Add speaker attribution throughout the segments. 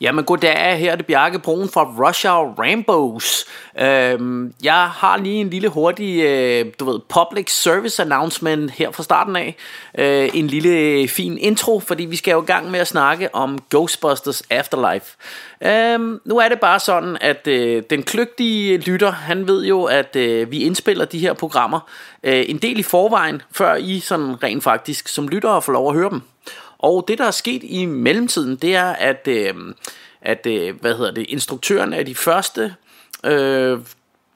Speaker 1: Jamen goddag, her er det Bjarke Brun fra Rush Hour Rambos. Øhm, jeg har lige en lille hurtig, øh, du ved, public service announcement her fra starten af. Øh, en lille øh, fin intro, fordi vi skal jo i gang med at snakke om Ghostbusters Afterlife. Øhm, nu er det bare sådan, at øh, den kløgtige lytter, han ved jo, at øh, vi indspiller de her programmer øh, en del i forvejen, før I sådan rent faktisk som lyttere får lov at høre dem. Og det, der er sket i mellemtiden, det er, at, øh, at øh, hvad hedder det, instruktøren af de første øh,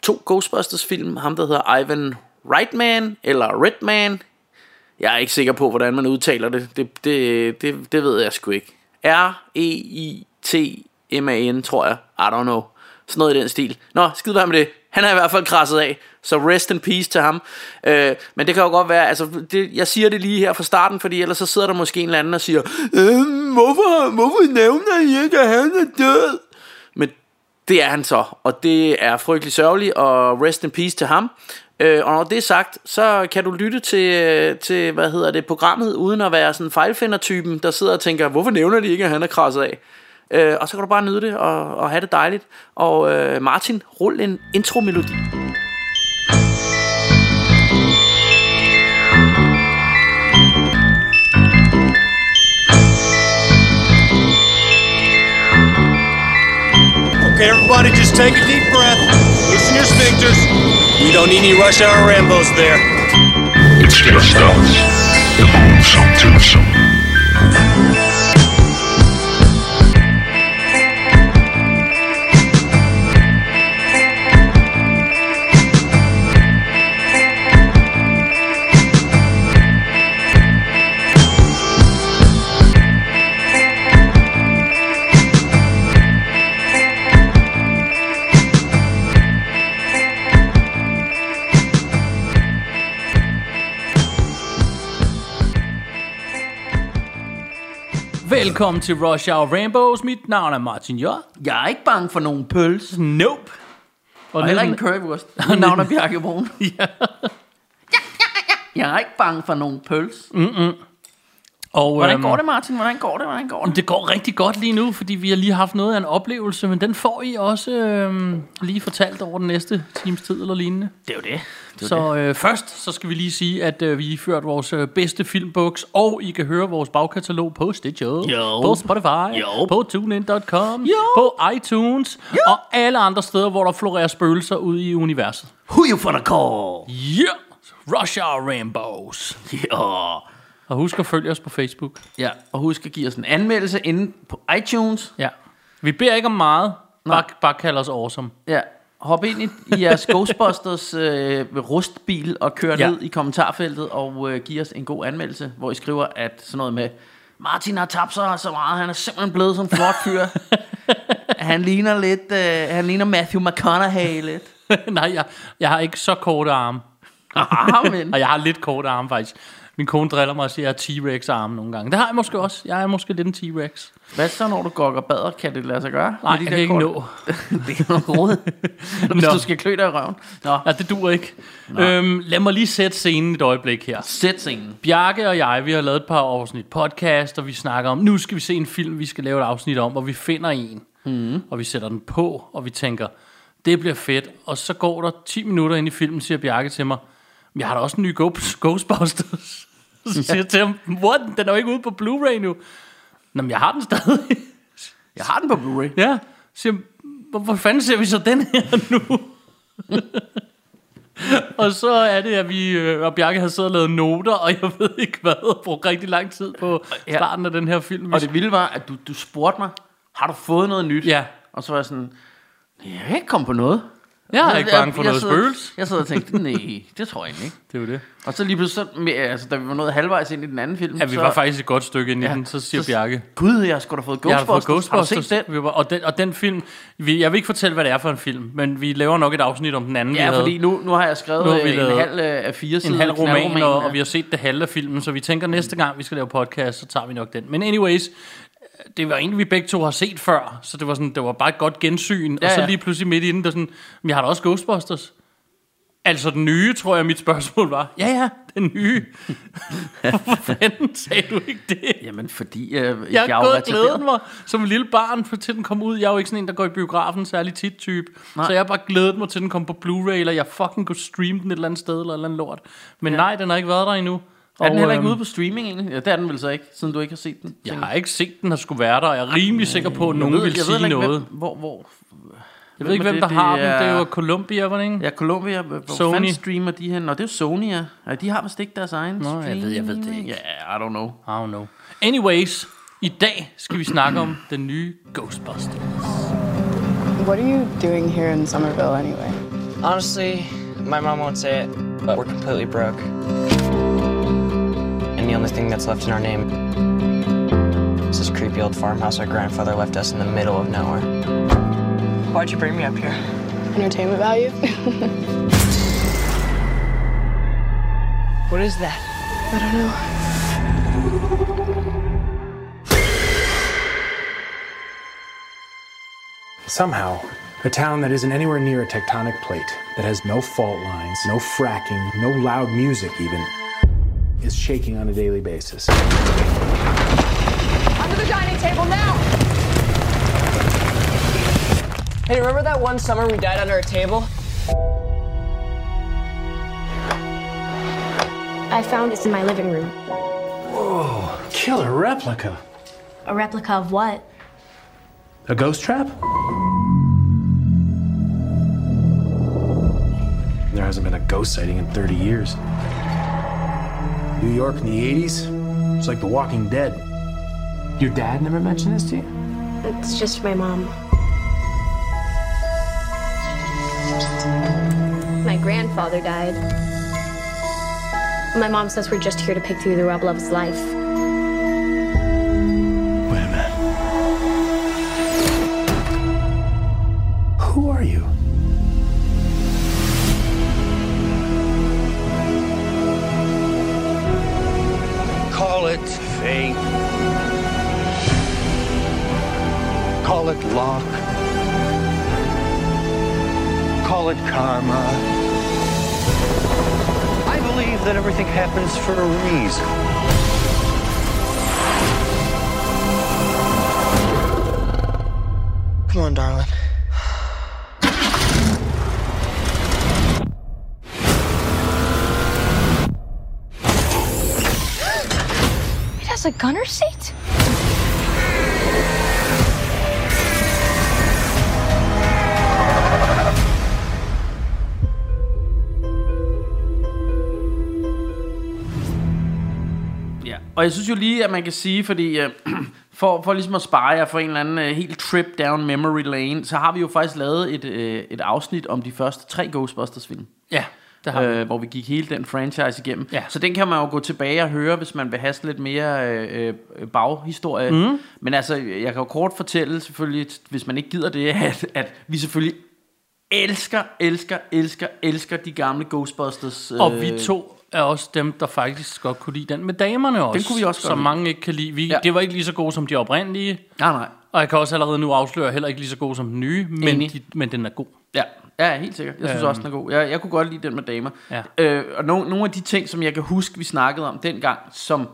Speaker 1: to Ghostbusters-film, ham der hedder Ivan Reitman, eller Redman, jeg er ikke sikker på, hvordan man udtaler det. Det, det, det, det ved jeg sgu ikke. R-E-I-T-M-A-N, tror jeg. I don't know. Sådan noget i den stil. Nå, skid være med det. Han er i hvert fald krasset af. Så rest in peace til ham. Øh, men det kan jo godt være, altså, det, jeg siger det lige her fra starten, fordi ellers så sidder der måske en eller anden og siger, øh, hvorfor, hvorfor nævner I ikke, at han er død? Men det er han så, og det er frygtelig sørgeligt, og rest in peace til ham. Øh, og når det er sagt, så kan du lytte til, til hvad hedder det, programmet, uden at være sådan fejlfinder-typen, der sidder og tænker, hvorfor nævner de ikke, at han er krasset af? Øh, og så kan du bare nyde det og, og have det dejligt. Og øh, Martin, rul en intro-melodi.
Speaker 2: Okay, everybody, just take a deep breath. Loosen your sphincters. We don't need any rush hour Rambos there.
Speaker 3: It's just us. The wholesome twosome.
Speaker 4: Velkommen til Rush Hour Rainbows. Mit navn er Martin J.
Speaker 1: Jeg er ikke bange for nogen pøls.
Speaker 4: Nope.
Speaker 1: Og heller ikke en currywurst. Mit navn er Bjarke Brun.
Speaker 4: ja.
Speaker 1: Jeg er ikke bange for nogen pøls.
Speaker 4: Og,
Speaker 1: Hvordan
Speaker 4: øhm,
Speaker 1: går det, Martin? Hvordan går det? Hvordan går det?
Speaker 4: Det går rigtig godt lige nu, fordi vi har lige haft noget af en oplevelse, men den får I også øhm, lige fortalt over den næste times tid eller lignende.
Speaker 1: Det er jo det. det, er
Speaker 4: Så øh, først så skal vi lige sige, at øh, vi har ført vores øh, bedste filmbooks, og I kan høre vores bagkatalog på Stitcher,
Speaker 1: Jo.
Speaker 4: på Spotify,
Speaker 1: Jo.
Speaker 4: på TuneIn.com,
Speaker 1: Jo.
Speaker 4: på iTunes, og alle andre steder, hvor der florerer spøgelser ud i universet.
Speaker 1: Who you for the call?
Speaker 4: Yeah! Rush Hour Rainbows. Og husk at følge os på Facebook.
Speaker 1: ja. Og husk at give os en anmeldelse inde på iTunes.
Speaker 4: Ja. Vi beder ikke om meget. Bare, bare kald os awesome.
Speaker 1: Ja. Hop ind i, i jeres Ghostbusters øh, rustbil og kør
Speaker 4: Ja.
Speaker 1: ned i kommentarfeltet og øh, giv os en god anmeldelse, hvor I skriver, at sådan noget med, Martin har tabt sig så meget, han er simpelthen blevet sådan en flot fyr. han ligner lidt, øh, han ligner Matthew McConaughey lidt.
Speaker 4: Nej, jeg, jeg har ikke så korte arme.
Speaker 1: Amen.
Speaker 4: Og jeg har lidt korte arme faktisk. Min kone driller mig og siger, at jeg har T-Rex arme nogle gange. Det har jeg måske også. Jeg er måske lidt en T-Rex.
Speaker 1: Hvad så, når du går og bader? Kan det lade sig gøre?
Speaker 4: Nej,
Speaker 1: de der
Speaker 4: kan ikke nå.
Speaker 1: det er noget råd. Hvis
Speaker 4: Nå.
Speaker 1: du skal klø dig i røven. Nå,
Speaker 4: Ja, det dur ikke. Øhm, lad mig lige sætte scenen et øjeblik her.
Speaker 1: sæt scenen.
Speaker 4: Bjarke og jeg, vi har lavet et par afsnit podcast, og vi snakker om, nu skal vi se en film, vi skal lave et afsnit om, og vi finder en, mm. og vi sætter den på, og vi tænker, det bliver fedt. Og så går der 10 minutter ind i filmen, siger Bjarke til mig, "Men jeg har da også en ny Ghost- Ghostbusters. Så siger jeg til ham, what? Den er jo ikke ude på Blu-ray nu. Nå, men jeg har den stadig.
Speaker 1: Jeg har den på Blu-ray.
Speaker 4: ja, så siger, jeg, hvor, hvor fanden ser vi så den her nu? og så er det, at vi øh, og Bjarke har siddet og lavet noter, og jeg ved ikke hvad, og brugt rigtig lang tid på starten af den her film.
Speaker 1: Og det vilde var, at du, du spurgte mig, har du fået noget nyt?
Speaker 4: Ja.
Speaker 1: Og så var jeg sådan, jeg kan ikke komme på noget.
Speaker 4: Jeg er ikke bange for
Speaker 1: jeg
Speaker 4: noget
Speaker 1: sidder-
Speaker 4: spøgelse.
Speaker 1: Jeg sad og tænkte, nej, det tror jeg ikke.
Speaker 4: Det er jo det.
Speaker 1: Og så lige pludselig, så, altså, da vi var nået halvvejs ind i den anden film,
Speaker 4: Ja, vi
Speaker 1: så,
Speaker 4: var faktisk et godt stykke ind i
Speaker 1: Ja,
Speaker 4: den, så siger
Speaker 1: så-
Speaker 4: Bjarke.
Speaker 1: Gud, jeg har sgu da fået
Speaker 4: Jeg har
Speaker 1: Ghostbusters.
Speaker 4: fået Ghostbusters.
Speaker 1: Har du set den?
Speaker 4: Vi var, og, den, og den film, vi, jeg vil ikke fortælle, hvad det er for en film, men vi laver nok et afsnit om den anden, vi
Speaker 1: Ja,
Speaker 4: havde.
Speaker 1: fordi nu, nu har jeg skrevet
Speaker 4: Nu har vi
Speaker 1: øh,
Speaker 4: lavet
Speaker 1: en halv øh, af fire
Speaker 4: en
Speaker 1: sider
Speaker 4: halv roman, og,
Speaker 1: ja.
Speaker 4: og vi har set det halve af filmen, så vi tænker, næste gang vi skal lave podcast, så tager vi nok den. Men anyways, det var en, vi begge to har set før, så det var, sådan, det var bare et godt gensyn,
Speaker 1: Ja,
Speaker 4: og så
Speaker 1: ja.
Speaker 4: lige pludselig midt i den, der sådan, "Men jeg har da også Ghostbusters. Altså den nye, tror jeg, mit spørgsmål var. Ja, ja, den nye. Hvorfor fanden sagde du ikke det?
Speaker 1: Jamen, fordi øh,
Speaker 4: Jeg
Speaker 1: er
Speaker 4: har gået glædet mig som en lille barn, for til den kom ud. Jeg er jo ikke sådan en, der går i biografen særlig tit type.
Speaker 1: Nej.
Speaker 4: Så jeg har bare glædet mig til, den kom på Blu-ray, eller jeg fucking kunne streame den et eller andet sted, eller et eller andet lort. Men ja. nej, den har ikke været der endnu.
Speaker 1: Er den heller ikke
Speaker 4: øhm,
Speaker 1: ude på streaming egentlig? Ja, det er den vel så ikke, siden du ikke har set den.
Speaker 4: Jeg har ikke set den, der skulle være der, og jeg er rimelig sikker på, at nogen vil
Speaker 1: jeg
Speaker 4: sige
Speaker 1: ikke,
Speaker 4: noget.
Speaker 1: Hvem, hvor, hvor,
Speaker 4: Jeg ved ikke, hvem
Speaker 1: er
Speaker 4: der
Speaker 1: det?
Speaker 4: har
Speaker 1: Det
Speaker 4: den. Det er
Speaker 1: er-
Speaker 4: jo Columbia, var det ikke?
Speaker 1: Ja, Columbia, hvor
Speaker 4: Sony.
Speaker 1: Fanden streamer de hen? Nå, det er jo Sony, ja. ja. de har vist ikke deres egen
Speaker 4: Nå, jeg ved- jeg ved det ikke.
Speaker 1: Ja, yeah, I don't know.
Speaker 4: I don't know. Anyways, i dag skal vi snakke om den nye Ghostbusters.
Speaker 5: What are you doing here in Somerville anyway?
Speaker 6: Honestly, my mom won't say it, but we're completely broke. And the only thing that's left in our name is this creepy old farmhouse our grandfather left us in the middle of nowhere. Why'd you bring me up here?
Speaker 5: Entertainment value?
Speaker 6: What is that?
Speaker 5: I don't know.
Speaker 7: Somehow, a town that isn't anywhere near a tectonic plate, that has no fault lines, no fracking, no loud music even, is shaking on a daily basis.
Speaker 8: Under the dining table now!
Speaker 6: Hey, remember that one summer we died under a table?
Speaker 9: I found this in my living room.
Speaker 7: Whoa, killer replica.
Speaker 9: A replica of what?
Speaker 7: A ghost trap? There hasn't been a ghost sighting in 30 years. New York in the 80s? It's like The Walking Dead. Your dad never mentioned this to you?
Speaker 9: It's just my mom. My grandfather died. My mom says we're just here to pick through the rubble of his life.
Speaker 2: Call it luck. Call it karma. I believe that everything happens for a reason.
Speaker 6: Come on, darling.
Speaker 9: It has a gunner seat?
Speaker 1: Og jeg synes jo lige, at man kan sige, fordi øh, for, for ligesom at spare jer for en eller anden øh, helt trip down memory lane, så har vi jo faktisk lavet et, øh, et afsnit om de første tre Ghostbusters film.
Speaker 4: Ja, det har vi.
Speaker 1: øh, hvor vi gik hele den franchise igennem.
Speaker 4: Ja.
Speaker 1: Så den kan man jo gå tilbage og høre, hvis man vil have lidt mere øh, øh, baghistorie. Mm. Men altså, jeg kan jo kort fortælle selvfølgelig, hvis man ikke gider det, at, at vi selvfølgelig elsker, elsker, elsker, elsker de gamle Ghostbusters.
Speaker 4: Og
Speaker 1: øh,
Speaker 4: vi to er også dem, der faktisk godt kunne lide den med damerne også.
Speaker 1: kunne vi også godt
Speaker 4: Som
Speaker 1: lide.
Speaker 4: mange ikke kan lide. Vi,
Speaker 1: Ja.
Speaker 4: ja. Det var ikke lige så gode som de oprindelige.
Speaker 1: Nej, nej.
Speaker 4: Og jeg kan også allerede nu afsløre, heller ikke lige så god som den nye, men, de, men den er god.
Speaker 1: Ja, ja helt sikkert. Jeg synes
Speaker 4: Øhm.
Speaker 1: også, den er god. Jeg, jeg kunne godt lide den med damer.
Speaker 4: Ja.
Speaker 1: Øh, og no, nogle af de ting, som jeg kan huske, vi snakkede om dengang, som...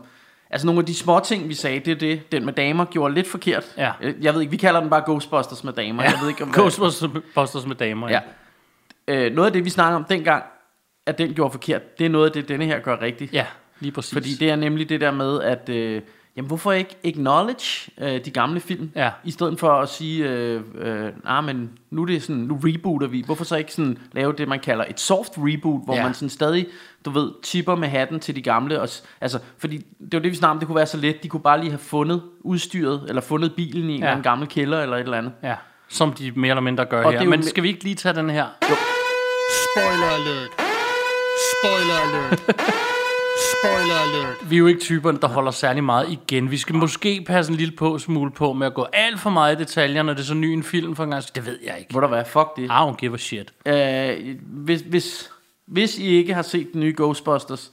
Speaker 1: Altså nogle af de små ting, vi sagde, det er det, den med damer gjorde lidt forkert.
Speaker 4: Ja.
Speaker 1: Øh, Jeg ved ikke, vi kalder den bare Ghostbusters med damer. Jeg ved ikke, om
Speaker 4: Ghostbusters med damer.
Speaker 1: Ja. Øh, noget af det, vi snakkede om dengang, at den gjorde forkert, det er noget af det, denne her gør rigtigt.
Speaker 4: ja, lige præcis.
Speaker 1: Fordi det er nemlig det der med, at... Øh, jamen, hvorfor ikke acknowledge øh, de gamle film?
Speaker 4: Ja.
Speaker 1: I stedet for at sige, øh, øh, ah, men nu, er det sådan, nu rebooter vi. Hvorfor så ikke sådan lave det, man kalder et soft reboot, hvor
Speaker 4: Ja.
Speaker 1: man sådan stadig, du ved, tipper med hatten til de gamle. Og, altså, fordi det var det, vi snakkede om, det kunne være så let. De kunne bare lige have fundet udstyret, eller fundet bilen i en
Speaker 4: Ja.
Speaker 1: anden gammel kælder, eller et eller andet.
Speaker 4: Ja, som de mere eller mindre gør
Speaker 1: Og
Speaker 4: her.
Speaker 1: det er jo
Speaker 4: Men
Speaker 1: me-
Speaker 4: skal vi ikke lige tage den her?
Speaker 2: Spoiler alert. Spoiler alert. Spoiler alert.
Speaker 4: Vi er jo ikke typerne, der holder særlig meget igen. Vi skal måske passe en lille på, smule på med at gå alt for meget i detaljer, når det er så ny en film for en gang. Det ved jeg ikke.
Speaker 1: Hvor der være, fuck det.
Speaker 4: I don't give a shit.
Speaker 1: Øh, hvis, hvis, hvis I ikke har set den nye Ghostbusters,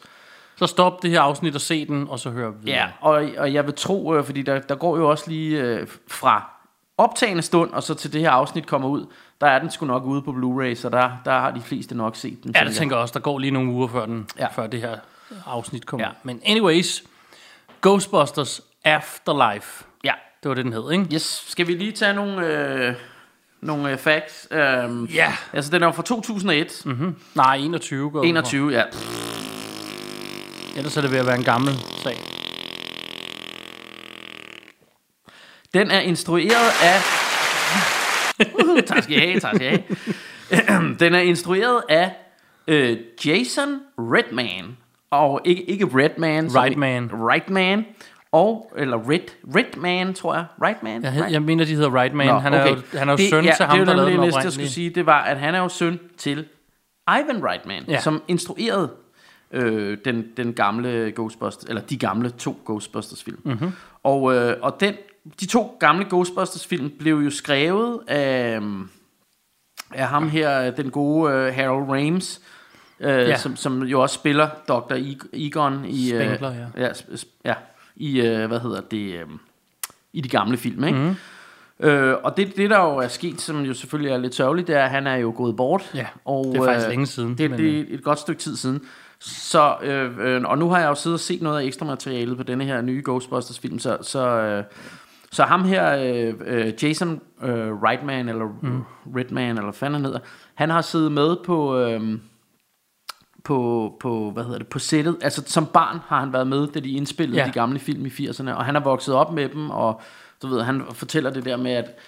Speaker 4: Så stop det her afsnit og se den, og så hør videre.
Speaker 1: Ja, og, og jeg vil tro, øh, fordi der, der går jo også lige øh, fra optagende stund, og så til det her afsnit kommer ud, der er den sgu nok ude på Blu-ray, så der, der har de fleste nok set den.
Speaker 4: Ja, det tænker jeg også. Der går lige nogle uger før, den,
Speaker 1: Ja.
Speaker 4: før det her afsnit kommer.
Speaker 1: Ja.
Speaker 4: Men anyways, Ghostbusters Afterlife.
Speaker 1: Ja.
Speaker 4: Det var det, den hed, ikke?
Speaker 1: Yes, skal vi lige tage nogle, øh, nogle øh, facts? Øhm,
Speaker 4: Ja.
Speaker 1: Altså, den er jo fra 2001. Mm-hmm.
Speaker 4: Nej, 21 går
Speaker 1: 21, ja.
Speaker 4: Ellers er det ved at være en gammel sag.
Speaker 1: Den er instrueret af... tak skal I have, tak skal I have. Den er instrueret af øh, Jason Redman. Og ikke, ikke Redman.
Speaker 4: Reitman.
Speaker 1: Reitman. Og, eller Red, Redman, tror jeg. Reitman?
Speaker 4: Jeg, hed, jeg mener, de hedder Right Man.
Speaker 1: Nå,
Speaker 4: han er jo, han er jo
Speaker 1: det,
Speaker 4: søn
Speaker 1: ja,
Speaker 4: til ham,
Speaker 1: det
Speaker 4: der
Speaker 1: er jo
Speaker 4: lavede den
Speaker 1: næste, jeg skulle sige. Det var, at han er jo søn til Ivan Reitman, ja. Som instruerede øh, den, den gamle Ghostbusters, eller de gamle to Ghostbusters film.
Speaker 4: Mhm.
Speaker 1: Mm-hmm. Og, øh, og den, de to gamle Ghostbusters film blev jo skrevet af, af ham her, den gode øh, Harold Ramis, øh, ja. Som, som jo også spiller Dr. Eg- Egon i,
Speaker 4: Spengler, ja.
Speaker 1: ja, sp- ja, i øh, hvad hedder det, øh, i de gamle film, ikke? Mm. Øh, og det, det der jo er sket, som jo selvfølgelig er lidt sørgeligt, det er, at han er jo gået bort.
Speaker 4: Ja,
Speaker 1: og,
Speaker 4: det er faktisk
Speaker 1: øh,
Speaker 4: længe siden,
Speaker 1: Det,
Speaker 4: men,
Speaker 1: det er et godt stykke tid siden. Så, øh, øh, og nu har jeg jo siddet og set noget af ekstra materialet på denne her nye Ghostbusters film, så, så, øh, så ham her, øh, øh, Jason øh, Reitman, eller mm. Redman, eller hvad fanden han hedder, han har siddet med på... Øh, på, på, hvad hedder det, på sættet. Altså som barn har han været med, da de indspillede ja. De gamle film i 80'erne, og han er vokset op med dem, og du ved, han fortæller det der med, at,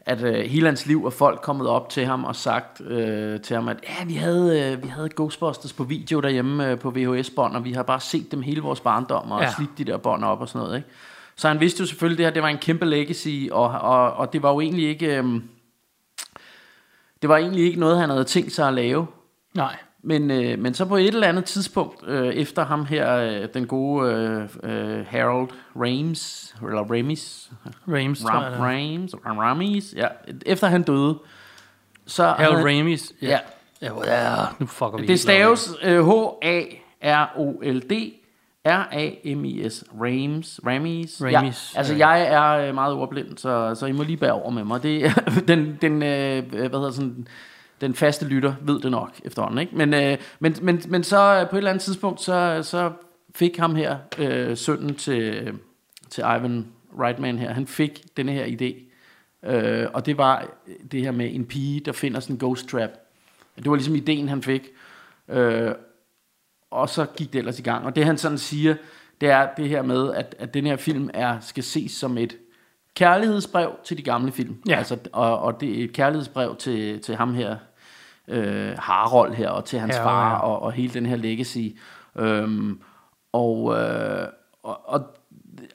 Speaker 1: at øh, hele hans liv er folk kommet op til ham og sagt øh, til ham, at ja, vi havde, øh, vi havde Ghostbusters på video derhjemme øh, på VHS-bånd, og vi har bare set dem hele vores barndom, og. Ja. slidt de der bånd op og sådan noget. Ikke? Så han vidste jo selvfølgelig, det her det var en kæmpe legacy, og, og, og det var jo egentlig ikke... Øh, det var egentlig ikke noget, han havde tænkt sig at lave.
Speaker 4: Nej.
Speaker 1: Men, øh, men så på et eller andet tidspunkt, øh, efter ham her, øh, den gode øh, øh, Harold Rames, eller Ramis,
Speaker 4: Rames, jeg,
Speaker 1: Ram,
Speaker 4: er.
Speaker 1: Rames, Ramis, ja, efter han døde, så
Speaker 4: Harold
Speaker 1: havde-
Speaker 4: Ramis.
Speaker 1: Ja.
Speaker 4: Ja, ja, nu fucker vi
Speaker 1: Det staves øh, H-A-R-O-L-D, R-A-M-I-S, Rames, Ramis.
Speaker 4: Ramis,
Speaker 1: Ja, altså,
Speaker 4: ja.
Speaker 1: jeg er øh, meget ordblind, så, så I må lige bære over med mig. Det, den, den, øh, hvad hedder sådan, den faste lytter ved det nok efterhånden, ikke? Men, øh, men, men, men så øh, på et eller andet tidspunkt, så, så fik ham her, øh, sønnen til, til Ivan Reitman her, han fik denne her idé. Øh, og det var det her med en pige, der finder sådan en ghost trap. Det var ligesom ideen, han fik. Øh, og så gik det ellers i gang. Og det han sådan siger, det er det her med, at, at den her film er skal ses som et kærlighedsbrev til de gamle film.
Speaker 4: Ja.
Speaker 1: Altså, og, og det er et kærlighedsbrev til, til ham her, øh, Harold her, og til hans
Speaker 4: Ja,
Speaker 1: far,
Speaker 4: ja.
Speaker 1: og, og hele den her legacy. Øhm, og, øh, og, og,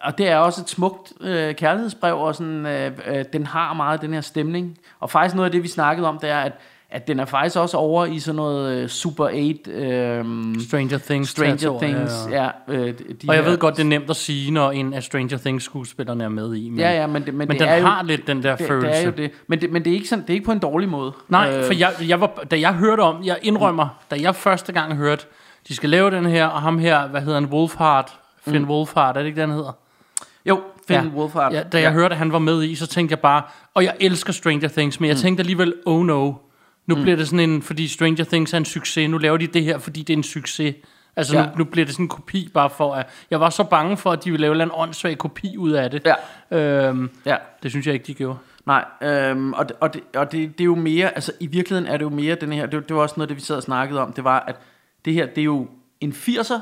Speaker 1: og det er også et smukt øh, kærlighedsbrev, og sådan, øh, øh, den har meget den her stemning. Og faktisk noget af det, vi snakkede om, det er, at, at den er faktisk også over i sådan noget øh, Super 8... Øh,
Speaker 4: Stranger Things.
Speaker 1: Stranger
Speaker 4: territorium,
Speaker 1: Things,
Speaker 4: ja.
Speaker 1: ja. øh, de
Speaker 4: Og jeg
Speaker 1: her-
Speaker 4: ved godt, det er nemt at sige, når en af Stranger Things skuespillerne er med i. Men,
Speaker 1: Ja, ja, men, det, men,
Speaker 4: men
Speaker 1: det
Speaker 4: den
Speaker 1: er jo,
Speaker 4: har lidt den der
Speaker 1: det,
Speaker 4: følelse.
Speaker 1: Det er jo det. Men, det, men det, er ikke sådan, det er ikke på en dårlig måde.
Speaker 4: Nej,
Speaker 1: Øh,
Speaker 4: for jeg, jeg var, da jeg hørte om, jeg indrømmer, da jeg første gang hørte, de skal lave den her, og ham her, hvad hedder han, Wolfhard, Finn mm. Wolfhard, er det ikke, den hedder?
Speaker 1: Jo, Finn ja. Wolfhard.
Speaker 4: Ja, da jeg ja. hørte, at han var med i, så tænkte jeg bare, og jeg elsker Stranger Things, men jeg mm. tænkte alligevel, oh no, nu mm. bliver det sådan en, fordi Stranger Things er en succes, nu laver de det her, fordi det er en succes. Altså
Speaker 1: Ja.
Speaker 4: nu, nu bliver det sådan en kopi bare for, at jeg var så bange for, at de ville lave en åndssvag kopi ud af det.
Speaker 1: Ja.
Speaker 4: Øhm,
Speaker 1: Ja.
Speaker 4: det synes jeg ikke, de gjorde.
Speaker 1: Nej, øhm, og, det, og, det, og det, det er jo mere, altså i virkeligheden er det jo mere den her, det, det var også noget, det vi sad og snakkede om, det var, at det her, det er jo en 80'er,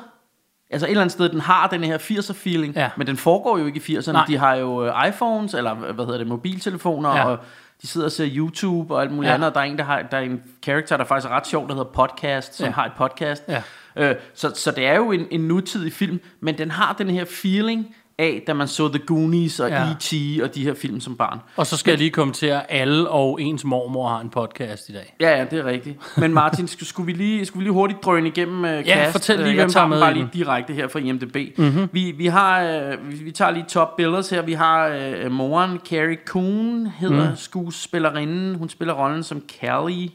Speaker 1: altså et eller andet sted, den har den her 80'er feeling,
Speaker 4: Ja.
Speaker 1: men den foregår jo ikke i 80'erne,
Speaker 4: Nej.
Speaker 1: de har jo øh, iPhones, eller hvad hedder det, mobiltelefoner,
Speaker 4: ja.
Speaker 1: og de sidder og ser YouTube og alt muligt
Speaker 4: Ja.
Speaker 1: andet, og der er en, der har, der er en karakter, der faktisk er ret sjov, der hedder Podcast, som
Speaker 4: Ja.
Speaker 1: har et podcast,
Speaker 4: Ja.
Speaker 1: Øh, så, så det er jo en, en nutidig film, men den har den her feeling af, da man så The Goonies og
Speaker 4: Ja.
Speaker 1: E.T. og de her film som barn.
Speaker 4: Og så skal jeg lige kommentere, alle og ens mormor har en podcast i dag.
Speaker 1: Ja, ja, det er rigtigt. Men Martin, skulle, skulle, vi, lige, skulle vi lige hurtigt drøne igennem uh,
Speaker 4: Ja, fortæl lige,
Speaker 1: Øh,
Speaker 4: hvem
Speaker 1: Jeg tager
Speaker 4: er med
Speaker 1: bare lige direkte her fra IMDb. Mm-hmm. Vi, vi, har, uh, vi, vi tager lige top billeds her. Vi har uh, moren, Carrie Coon, hedder mm. skuespillerinden. Hun spiller rollen som Callie,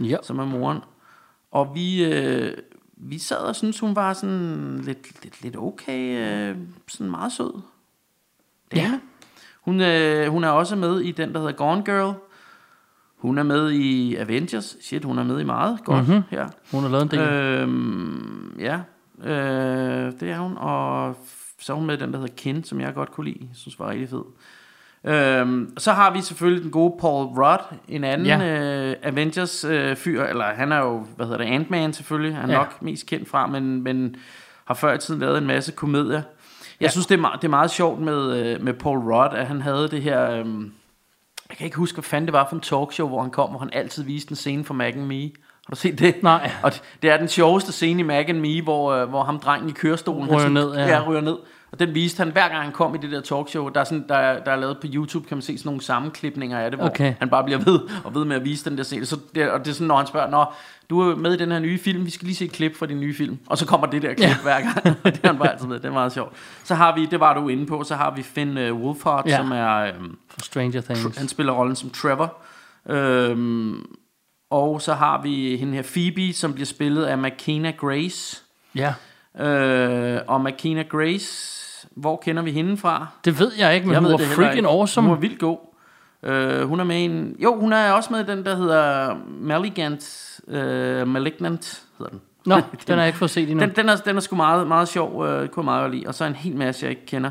Speaker 4: Ja.
Speaker 1: som er moren. Og vi, øh, vi sad og synes hun var sådan lidt, lidt, lidt okay, øh, sådan meget sød. Dame.
Speaker 4: Ja.
Speaker 1: Hun, øh, hun er også med i den, der hedder Gone Girl. Hun er med i Avengers. Shit, hun er med i meget godt
Speaker 4: Mhm.
Speaker 1: mm-hmm. her.
Speaker 4: Hun har lavet en del.
Speaker 1: Øhm, ja, øh, det er hun. Og så er hun med i den, der hedder Kin, som jeg godt kunne lide. Jeg synes var rigtig fed. Øhm, så har vi selvfølgelig den gode Paul Rudd, en anden
Speaker 4: Ja.
Speaker 1: øh, Avengers-fyr, eller han er jo, hvad hedder det, Ant-Man selvfølgelig, han er
Speaker 4: Ja.
Speaker 1: nok mest kendt fra, men, men har før i tiden lavet en masse komedier. Jeg
Speaker 4: Ja.
Speaker 1: ja. synes, det er, meget, det er meget sjovt med, øh, med Paul Rudd, at han havde det her... Øhm, jeg kan ikke huske, hvad fanden det var for en talkshow, hvor han kom, hvor han altid viste en scene fra Mac and Me. Har du set det?
Speaker 4: Nej.
Speaker 1: Og det- det er den sjoveste scene i Mac and Me, hvor, øh, hvor ham drengen i kørestolen... han
Speaker 4: Ryger
Speaker 1: sådan-
Speaker 4: ned, ja.
Speaker 1: ja. ryger ned. Og den viste han, hver gang han kom i det der talkshow. Der er, sådan, der, er- der er lavet på YouTube, kan man se sådan nogle sammenklipninger af det, hvor
Speaker 4: Okay.
Speaker 1: han bare bliver ved og ved med at vise den der scene. Så det, og det er sådan, når han spørger, Nå, du er med i den her nye film, vi skal lige se et klip fra din nye film. Og så kommer det der klip
Speaker 4: Ja.
Speaker 1: hver gang. det er han bare altid med, det er meget sjovt. Så har vi, det var du inde på, så har vi Finn uh, Wolfhard,
Speaker 4: Ja.
Speaker 1: som er...
Speaker 4: For Stranger Things.
Speaker 1: han spiller rollen som Trevor. Øhm, og så har vi hende her Phoebe, som bliver spillet af McKenna Grace.
Speaker 4: Ja.
Speaker 1: Øh, og McKenna Grace, hvor kender vi hende fra?
Speaker 4: Det ved jeg ikke, men
Speaker 1: jeg
Speaker 4: hun var freaking
Speaker 1: ikke.
Speaker 4: awesome.
Speaker 1: Hun var vildt god. Øh, hun er med en... Jo, hun er også med den, der hedder Malignant. Øh, Malignant hedder den.
Speaker 4: Nå, den har jeg ikke fået set endnu.
Speaker 1: Den, den, er, den er sgu meget, meget sjov, øh, kunne jeg meget lide. Og så en hel masse, jeg ikke kender.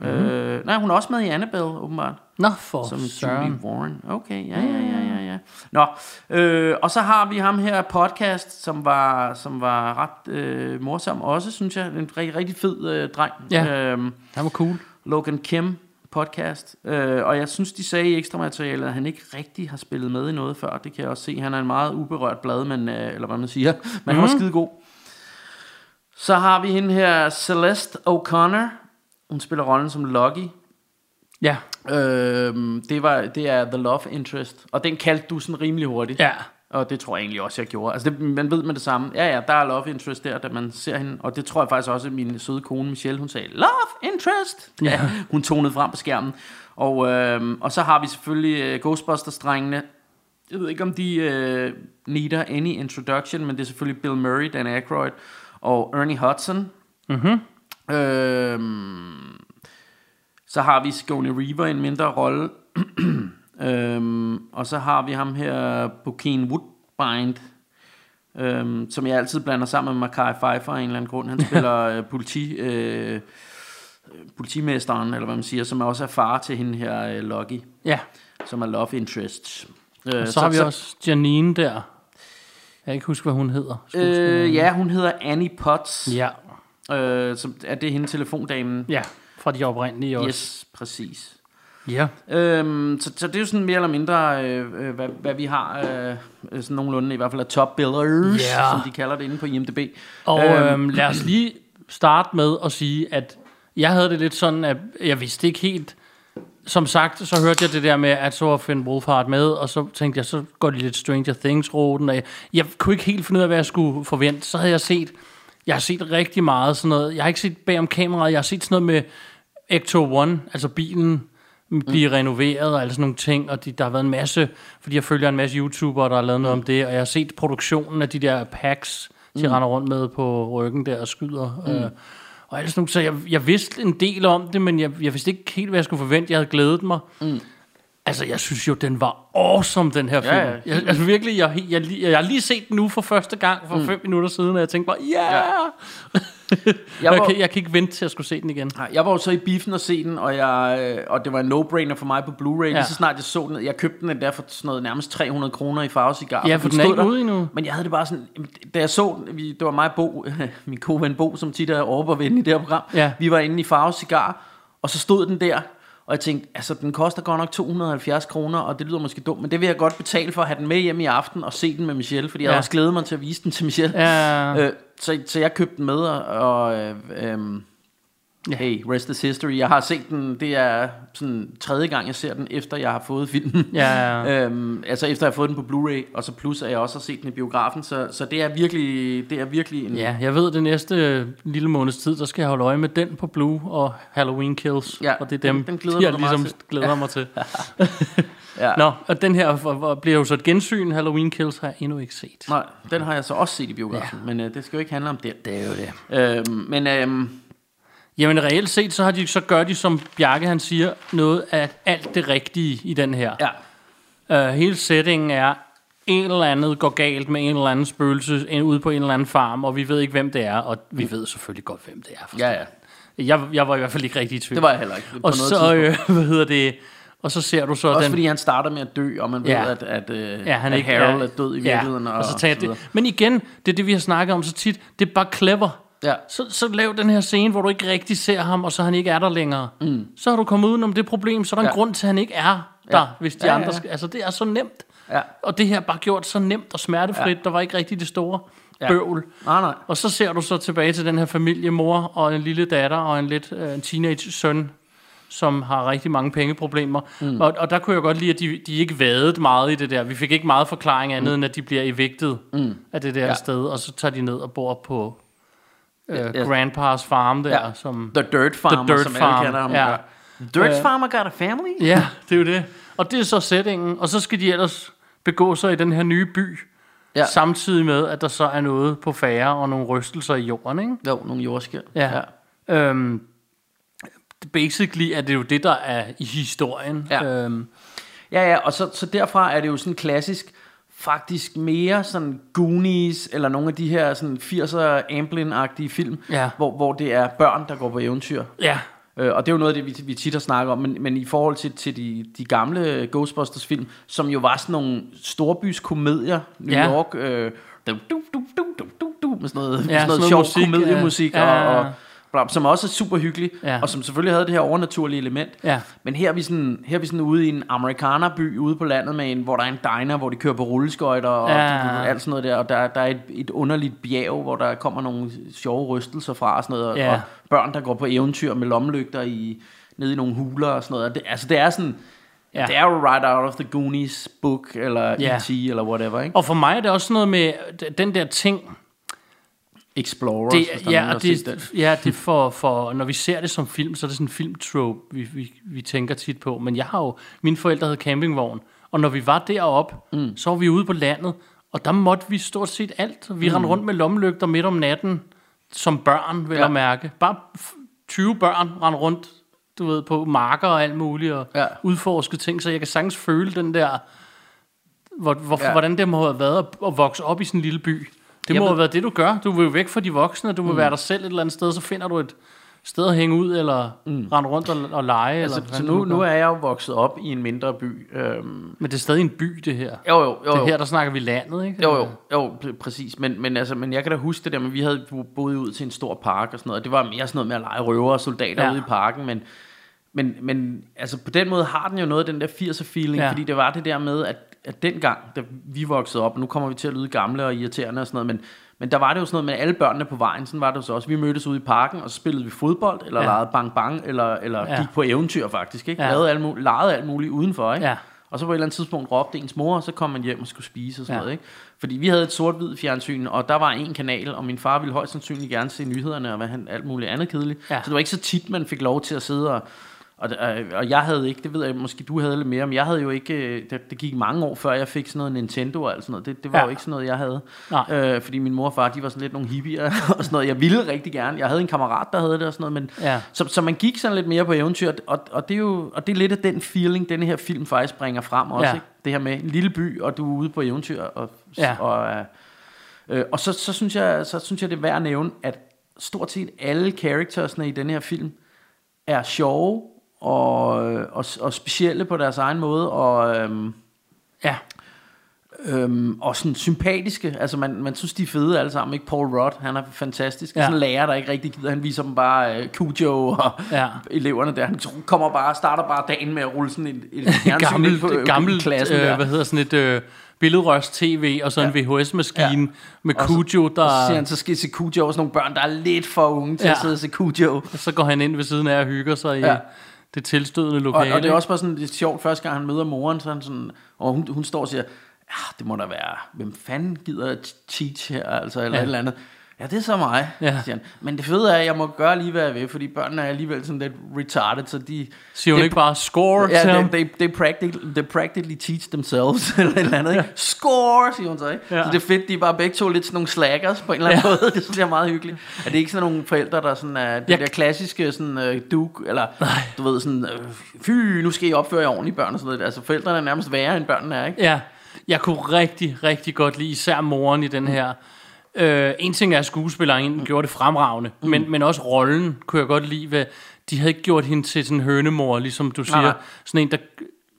Speaker 1: Mm-hmm. Øh, nej, hun er også med i Annabelle, åbenbart.
Speaker 4: Nå, for
Speaker 1: Som
Speaker 4: søren.
Speaker 1: Julie Warren. Okay, ja, ja, ja, ja, ja. Nå, øh, og så har vi ham her podcast, som var, som var ret øh, morsom også, synes jeg. En rigtig, rigtig fed øh, dreng.
Speaker 4: Ja.
Speaker 1: Øhm,
Speaker 4: Han var cool.
Speaker 1: Logan Kim podcast. Øh, og jeg synes, de sagde i ekstra materialet, at han ikke rigtig har spillet med i noget før. Det kan jeg også se. Han er en meget uberørt blad, men, øh, eller hvad man siger. Men mm. han var skide god. Så har vi hende her, Celeste O'Connor. Hun spiller rollen som Lucky.
Speaker 4: Ja.
Speaker 1: Øhm, det, var, det er The Love Interest, og den kaldte du sådan rimelig hurtigt.
Speaker 4: Ja.
Speaker 1: Og det tror jeg egentlig også, jeg gjorde. Altså, det, man ved med det samme. Ja, ja, der er Love Interest der, da man ser hende. Og det tror jeg faktisk også, at min søde kone Michelle, hun sagde, Love Interest! Ja. ja hun tonede frem på skærmen. Og, øhm, og så har vi selvfølgelig uh, Ghostbusters-drengene. Jeg ved ikke, om de uh, needer any introduction, men det er selvfølgelig Bill Murray, Dan Aykroyd og Ernie Hudson.
Speaker 4: Mhm.
Speaker 1: Øhm, så har vi Sigourney Weaver i en mindre rolle. øhm, og så har vi ham her, Bokeem Woodbind, øhm, som jeg altid blander sammen med Mackay Pfeiffer af en eller anden grund. Han spiller øh, politi, øh, politimesteren, eller hvad man siger, som også er far til hende her, øh, Lucky,
Speaker 4: Ja.
Speaker 1: som er love interest. Øh,
Speaker 4: Og så, har vi også Janine der. Jeg kan ikke huske, hvad hun hedder.
Speaker 1: Øh, ja, hun hedder Annie Potts.
Speaker 4: Ja.
Speaker 1: Øh, som er det hende telefondamen?
Speaker 4: Ja, fra de oprindelige også.
Speaker 1: Yes, præcis.
Speaker 4: Ja.
Speaker 1: Øhm, så, så det er jo sådan mere eller mindre, øh, øh, hvad, hvad vi har, øh, øh, sådan nogenlunde i hvert fald af top billers,
Speaker 4: Ja.
Speaker 1: som de kalder det inde på IMDb.
Speaker 4: Og øhm, lad os lige starte med at sige, at jeg havde det lidt sådan, at jeg vidste ikke helt... Som sagt, så hørte jeg det der med, at så var Finn Wolfhard med, og så tænkte jeg, så går de lidt Stranger Things-ruten, og jeg, jeg kunne ikke helt finde ud af, hvad jeg skulle forvente. Så havde jeg set, jeg har set rigtig meget sådan noget, jeg har ikke set bag om kameraet, jeg har set sådan noget med Ecto One, altså bilen, blive mm. renoveret og alle sådan nogle ting, og de, der har været en masse, fordi jeg følger en masse YouTubere, der har lavet noget om det, og jeg har set produktionen af de der packs, de
Speaker 1: Mm.
Speaker 4: render rundt med på ryggen der og skyder. Mm. Øh, og alle sådan nogle, så jeg, jeg vidste en del om det, men jeg, jeg vidste ikke helt, hvad jeg skulle forvente. Jeg havde glædet mig. Mm. Altså, jeg synes jo, den var awesome, den her film.
Speaker 1: Ja, ja.
Speaker 4: Jeg, altså virkelig, jeg, jeg, jeg, jeg har lige set den nu for første gang, for mm. fem minutter siden, og jeg tænkte bare, yeah!
Speaker 1: Ja.
Speaker 4: jeg,
Speaker 1: Jeg
Speaker 4: jeg,
Speaker 1: var-
Speaker 4: kan, jeg kan ikke vente til at skulle se den igen.
Speaker 1: Nej, Jeg var jo så i biffen og se den, og, jeg, øh, og det var en no-brainer for mig på Blu-ray. Ja. Lige så snart jeg så den, jeg købte den der for sådan noget nærmest 300 kroner i farvecigar.
Speaker 4: Ja, for den er
Speaker 1: stod
Speaker 4: ikke ude endnu.
Speaker 1: Men jeg havde det bare sådan, da jeg så den, vi, det var mig Bo, min gode ven Bo, som tit er over på ven i det her program.
Speaker 4: Ja.
Speaker 1: Vi var inde i farvecigar, og så stod den der, og jeg tænkte, altså den koster godt nok 270 kroner, og det lyder måske dumt, men det vil jeg godt betale for at have den med hjem i aften og se den med Michelle, fordi jeg havde også glædet mig til at vise den til Michelle.
Speaker 4: Ja.
Speaker 1: Øh, så, så jeg købte den med, og, og øh, øhm,
Speaker 4: Ja.
Speaker 1: hey, rest is history. Jeg har set den, det er sådan tredje gang, jeg ser den, efter jeg har fået filmen.
Speaker 4: Ja, ja.
Speaker 1: øhm, altså efter jeg har fået den på Blu-ray, og så plus at jeg også har set den i biografen, så, så det er virkelig, det er virkelig en...
Speaker 4: Ja, jeg ved, det næste øh, lille måneds tid, der skal jeg holde øje med den på Blue og Halloween Kills.
Speaker 1: Ja,
Speaker 4: og det er dem,
Speaker 1: den- den glæder
Speaker 4: jeg ligesom
Speaker 1: til.
Speaker 4: glæder mig til.
Speaker 1: Ja.
Speaker 4: Nå, og den her hvor bliver jo så et gensyn. Halloween Kills har jeg endnu ikke set.
Speaker 1: Nej, den har jeg så også set i biografen, ja. men øh, det skal jo ikke handle om det.
Speaker 4: Det er jo det.
Speaker 1: Øhm, men øhm,
Speaker 4: Jamen reelt set, så, har de, så gør de, som Bjarke han siger, noget af alt det rigtige i den her.
Speaker 1: Ja.
Speaker 4: Uh, hele settingen er, en eller andet går galt med en eller anden spøgelse en- ude på en eller anden farm, og vi ved ikke, hvem det er, og vi ved selvfølgelig godt, hvem det er.
Speaker 1: Ja, ja.
Speaker 4: Jeg, jeg var i hvert fald ikke rigtig i tvivl.
Speaker 1: Det var jeg heller ikke. På
Speaker 4: Og så, øh, hvad hedder det, og så ser du så
Speaker 1: Også
Speaker 4: den...
Speaker 1: fordi han starter med at dø, og man ved,
Speaker 4: Ja.
Speaker 1: at, at, øh,
Speaker 4: Ja, han
Speaker 1: at
Speaker 4: ikke,
Speaker 1: Harold
Speaker 4: ja,
Speaker 1: er død i
Speaker 4: ja,
Speaker 1: virkeligheden.
Speaker 4: og, så
Speaker 1: og
Speaker 4: tager
Speaker 1: så
Speaker 4: det. Men igen, det er det, vi har snakket om så tit. Det er bare clever.
Speaker 1: Ja.
Speaker 4: Så, så lav den her scene, hvor du ikke rigtig ser ham, og så han ikke er der længere. Mm. Så har du kommet udenom det problem, så er der en
Speaker 1: Ja.
Speaker 4: grund til, at han ikke er der,
Speaker 1: Ja.
Speaker 4: hvis de
Speaker 1: Ja,
Speaker 4: andre skal. Altså, det er så nemt.
Speaker 1: Ja.
Speaker 4: Og det her er bare gjort så nemt og smertefrit.
Speaker 1: Ja.
Speaker 4: Der var ikke rigtig det store
Speaker 1: Ja.
Speaker 4: bøvl.
Speaker 1: Nej, nej.
Speaker 4: Og så ser du så tilbage til den her familie, mor og en lille datter og en lidt øh, en teenage søn, som har rigtig mange pengeproblemer. Mm. Og, og der kunne jeg godt lide, at de, de ikke vadede meget i det der. Vi fik ikke meget forklaring andet, mm. end at de bliver evicted mm. af det der
Speaker 1: ja.
Speaker 4: sted, og så tager de ned og bor på øh,
Speaker 1: Ja, ja.
Speaker 4: Grandpas farm der,
Speaker 1: Ja.
Speaker 4: som...
Speaker 1: The Dirt Farmer,
Speaker 4: Dirt
Speaker 1: som
Speaker 4: Farm,
Speaker 1: alle kender ham.
Speaker 4: ja.
Speaker 1: Dirt
Speaker 4: Øh.
Speaker 1: Farmer got a family?
Speaker 4: Ja, det er jo det. Og det er så settingen, og så skal de ellers begå sig i den her nye by,
Speaker 1: Ja.
Speaker 4: samtidig med, at der så er noget på færre og nogle rystelser i jorden, ikke?
Speaker 1: Jo, nogle jordskæld.
Speaker 4: Ja. ja. Øhm, basically er det jo det, der er i historien.
Speaker 1: Ja.
Speaker 4: Øhm,
Speaker 1: Ja, ja, og så, så derfra er det jo sådan klassisk, faktisk mere sådan Goonies, eller nogle af de her sådan 80'er Amblin-agtige film,
Speaker 4: Ja.
Speaker 1: hvor, hvor det er børn, der går på eventyr.
Speaker 4: ja,
Speaker 1: Øh, og det er jo noget af det, vi, vi tit har snakket om, men, men i forhold til, til de, de gamle Ghostbusters-film, som jo var sådan nogle storbys komedier, New
Speaker 4: Ja.
Speaker 1: York, øh, du, du, du, du, du, du, med sådan noget,
Speaker 4: Ja,
Speaker 1: sådan noget
Speaker 4: sådan
Speaker 1: sjov
Speaker 4: noget musik,
Speaker 1: komediemusik,
Speaker 4: ja.
Speaker 1: og, og, bla, som også er super hyggelig,
Speaker 4: Ja.
Speaker 1: og som selvfølgelig havde det her overnaturlige element.
Speaker 4: Ja.
Speaker 1: Men her er, vi sådan, her er vi sådan ude i en amerikanerby ude på landet, med en, hvor der er en diner, hvor de kører på rulleskøjter og
Speaker 4: Ja.
Speaker 1: alt sådan noget der, og der, der er et, et underligt bjerg, hvor der kommer nogle sjove rystelser fra og sådan noget, og,
Speaker 4: Ja.
Speaker 1: og børn, der går på eventyr med lommelygter i, nede i nogle huler og sådan noget. Og Det, altså det er sådan, ja. Det er jo right out of the Goonies book, eller
Speaker 4: Ja.
Speaker 1: E.T., eller whatever, ikke?
Speaker 4: og for mig er det også noget med den der ting,
Speaker 1: Explorers,
Speaker 4: det,
Speaker 1: hvis der er
Speaker 4: ja,
Speaker 1: nogen, set den.
Speaker 4: det, ja, det for, for, når vi ser det som film, så er det sådan en filmtrope, vi, vi, vi tænker tit på. Men jeg har jo, mine forældre havde campingvogn, og når vi var deroppe, mm. så var vi ude på landet, og der måtte vi stort set alt. Vi mm. rendte rundt med lommelygter midt om natten, som børn, vil
Speaker 1: Ja.
Speaker 4: jeg mærke. Bare f- 20 børn rendte rundt, du ved, på marker og alt muligt, og
Speaker 1: Ja.
Speaker 4: udforskede ting, så jeg kan sagtens føle den der, hvor, hvor,
Speaker 1: Ja.
Speaker 4: hvordan det må have været at, at vokse op i sådan en lille by. Det må have været det, du gør. Du vil jo væk fra de voksne, du vil mm. være dig selv et eller andet sted, så finder du et sted at hænge ud, eller mm. rende rundt og, og lege.
Speaker 1: Altså,
Speaker 4: eller,
Speaker 1: så nu, nu er jeg jo vokset op i en mindre by. Øhm,
Speaker 4: Men det er stadig en by, det her.
Speaker 1: jo, jo, jo.
Speaker 4: Det
Speaker 1: jo.
Speaker 4: her, der snakker vi landet, ikke?
Speaker 1: Jo, jo, jo, pr- præcis. Men, men, altså, men jeg kan da huske det der, men vi havde bo- boet ud til en stor park og sådan noget. og Det var mere sådan noget med at lege røver og soldater ja. Ude i parken, men, men, men altså, på den måde har den jo noget af den der 80'er feeling. Ja. fordi det var det der med, at, at dengang, da vi voksede op, og nu kommer vi til at lyde gamle og irriterende og sådan noget, men, men der var det jo sådan noget med alle børnene på vejen, sådan var det jo så også. Vi mødtes ude i parken, og så spillede vi fodbold, eller ja. Legede bang bang, eller, eller ja. Gik på eventyr faktisk, ikke? Ja. Lavede alt muligt, legede alt muligt udenfor, ikke?
Speaker 4: Ja.
Speaker 1: Og så på et eller andet tidspunkt råbte ens mor, og så kom man hjem og skulle spise og sådan ja. Noget, ikke? Fordi vi havde et sort-hvid fjernsyn, og der var en kanal, og min far ville højst sandsynligt gerne se nyhederne og hvad han, alt muligt andet kedeligt. Ja. Så det var ikke så tit, man fik lov til at sidde og... Og, og, og jeg havde ikke, det ved jeg, måske du havde lidt mere, men jeg havde jo ikke, øh, det, det gik mange år før jeg fik sådan noget Nintendo og alt sådan noget. Det, det var ja. Jo ikke sådan noget, jeg havde.
Speaker 4: Nej.
Speaker 1: Øh, fordi min mor og far, de var sådan lidt nogle hippier og sådan noget. Jeg ville rigtig gerne. Jeg havde en kammerat, der havde det og sådan noget, men
Speaker 4: Ja.
Speaker 1: så, så man gik sådan lidt mere på eventyr, og, og, det er jo og det er lidt af den feeling, denne her film faktisk bringer frem også.
Speaker 4: Ja.
Speaker 1: Ikke? Det her med en lille by, og du er ude på eventyr. Og,
Speaker 4: Ja.
Speaker 1: og, øh, øh, og så, så, synes jeg, så synes jeg, det er værd at nævne, at stort set alle charactersne i den her film er sjove og, og, og specielle på deres egen måde, og, øhm,
Speaker 4: Ja.
Speaker 1: øhm, og sådan sympatiske. Altså man, man synes, de er fede alle sammen. Ikke Paul Rudd, han er fantastisk. Ja.
Speaker 4: Ja.
Speaker 1: Sådan en lærer, der ikke rigtig gider. Han viser dem bare uh, Cujo og ja.
Speaker 4: Ja.
Speaker 1: eleverne der. Han kommer bare starter bare dagen med at rulle sådan et, et
Speaker 4: gammelt,
Speaker 1: på, på
Speaker 4: gammelt
Speaker 1: klassen
Speaker 4: øh,
Speaker 1: der.
Speaker 4: hvad hedder sådan et øh, billedrøst tv og så en VHS-maskine
Speaker 1: Ja.
Speaker 4: ja. med
Speaker 1: Og
Speaker 4: Cujo, der...
Speaker 1: Og så siger han, så skal se Cujo, og sådan nogle børn, der er lidt for unge til ja.
Speaker 4: Ja.
Speaker 1: at sidde og se Cujo.
Speaker 4: så går han ind ved siden af og hygger sig i
Speaker 1: Ja.
Speaker 4: Det tilstødende
Speaker 1: Og,
Speaker 4: lokale.
Speaker 1: og det er også bare sådan lidt sjovt, første gang han møder moren, så han sådan, og hun, hun står og siger, ja, det må da være, hvem fanden gider at teach her, altså, eller. Ja. et eller andet. Ja, det er så mig,
Speaker 4: Ja.
Speaker 1: ja. siger han. Men det fede er, at jeg må gøre lige, hvad jeg vil, fordi børnene er alligevel sådan lidt retarded, så de...
Speaker 4: Siger hun ikke bare score til
Speaker 1: Ja,
Speaker 4: ham?
Speaker 1: they, they, they, practically, they practically teach themselves, eller et eller andet, ikke? Score, siger hun så, ikke?
Speaker 4: Ja.
Speaker 1: Ja. Så det er fedt, de er bare begge to lidt sådan nogle slackers på en eller anden
Speaker 4: Ja.
Speaker 1: ja. måde. Det synes jeg er meget hyggeligt. Er det ikke sådan nogle forældre, der sådan er, det
Speaker 4: Jeg-
Speaker 1: der klassiske sådan uh, duk, eller du ved sådan, uh, fy, nu skal I opføre jer ordentligt, børn og sådan noget. Altså forældrene er nærmest værre, end børnene er, ikke?
Speaker 4: Ja, jeg kunne rigtig, rigtig godt lide især moren i den her. Øh, en ting er, at skuespilleren gjorde det fremragende, mm. men, men også rollen kunne jeg godt lide. Hvad, de havde ikke gjort hende til sådan en hønemor, ligesom du siger.
Speaker 1: Nej.
Speaker 4: Sådan en, der...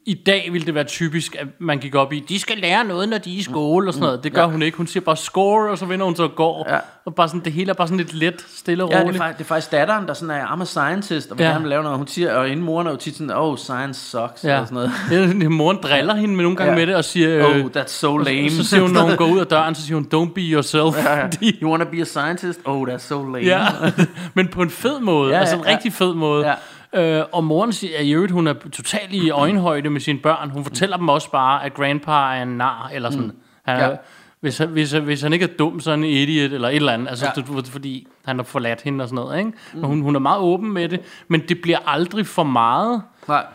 Speaker 4: I dag ville det være typisk, at man gik op i, de skal lære noget, når de er i skole og sådan noget. Det gør
Speaker 1: Ja.
Speaker 4: hun ikke. Hun siger bare score, og så vender hun så og går.
Speaker 1: Ja.
Speaker 4: Og bare sådan, det hele er bare sådan lidt let, stille og
Speaker 1: Ja, det er,
Speaker 4: roligt.
Speaker 1: faktisk, det er faktisk datteren, der sådan er, I'm a scientist, og vil
Speaker 4: Ja.
Speaker 1: ja. gerne lave noget. Hun siger, og inden moren er jo tit sådan, oh, science sucks, ja.
Speaker 4: Ja.
Speaker 1: og sådan noget.
Speaker 4: Er- Moren driller hende med nogle gange
Speaker 1: Ja.
Speaker 4: med det og siger...
Speaker 1: Oh,
Speaker 4: øh,
Speaker 1: that's so lame.
Speaker 4: Så siger hun, når hun går ud af døren, så siger hun, don't be yourself.
Speaker 1: Ja, ja. You wanna be a scientist? Oh, that's so lame.
Speaker 4: Ja, men på en fed måde. Ja,
Speaker 1: Ja,
Speaker 4: altså en
Speaker 1: ja,
Speaker 4: rigtig fed måde. Ja. Øh, og moren siger, at i øvrigt, hun er totalt i øjenhøjde med sine børn. Hun fortæller dem også bare, at grandpa er en nar, eller sådan. Mm. Han er,
Speaker 1: Ja.
Speaker 4: hvis, han, hvis, hvis han ikke er dum, så er han en idiot, eller et eller andet. Altså,
Speaker 1: Ja.
Speaker 4: fordi han har forladt hende og sådan noget. Ikke? Mm. Hun, hun er meget åben med det, men det bliver aldrig for meget.
Speaker 1: Nej.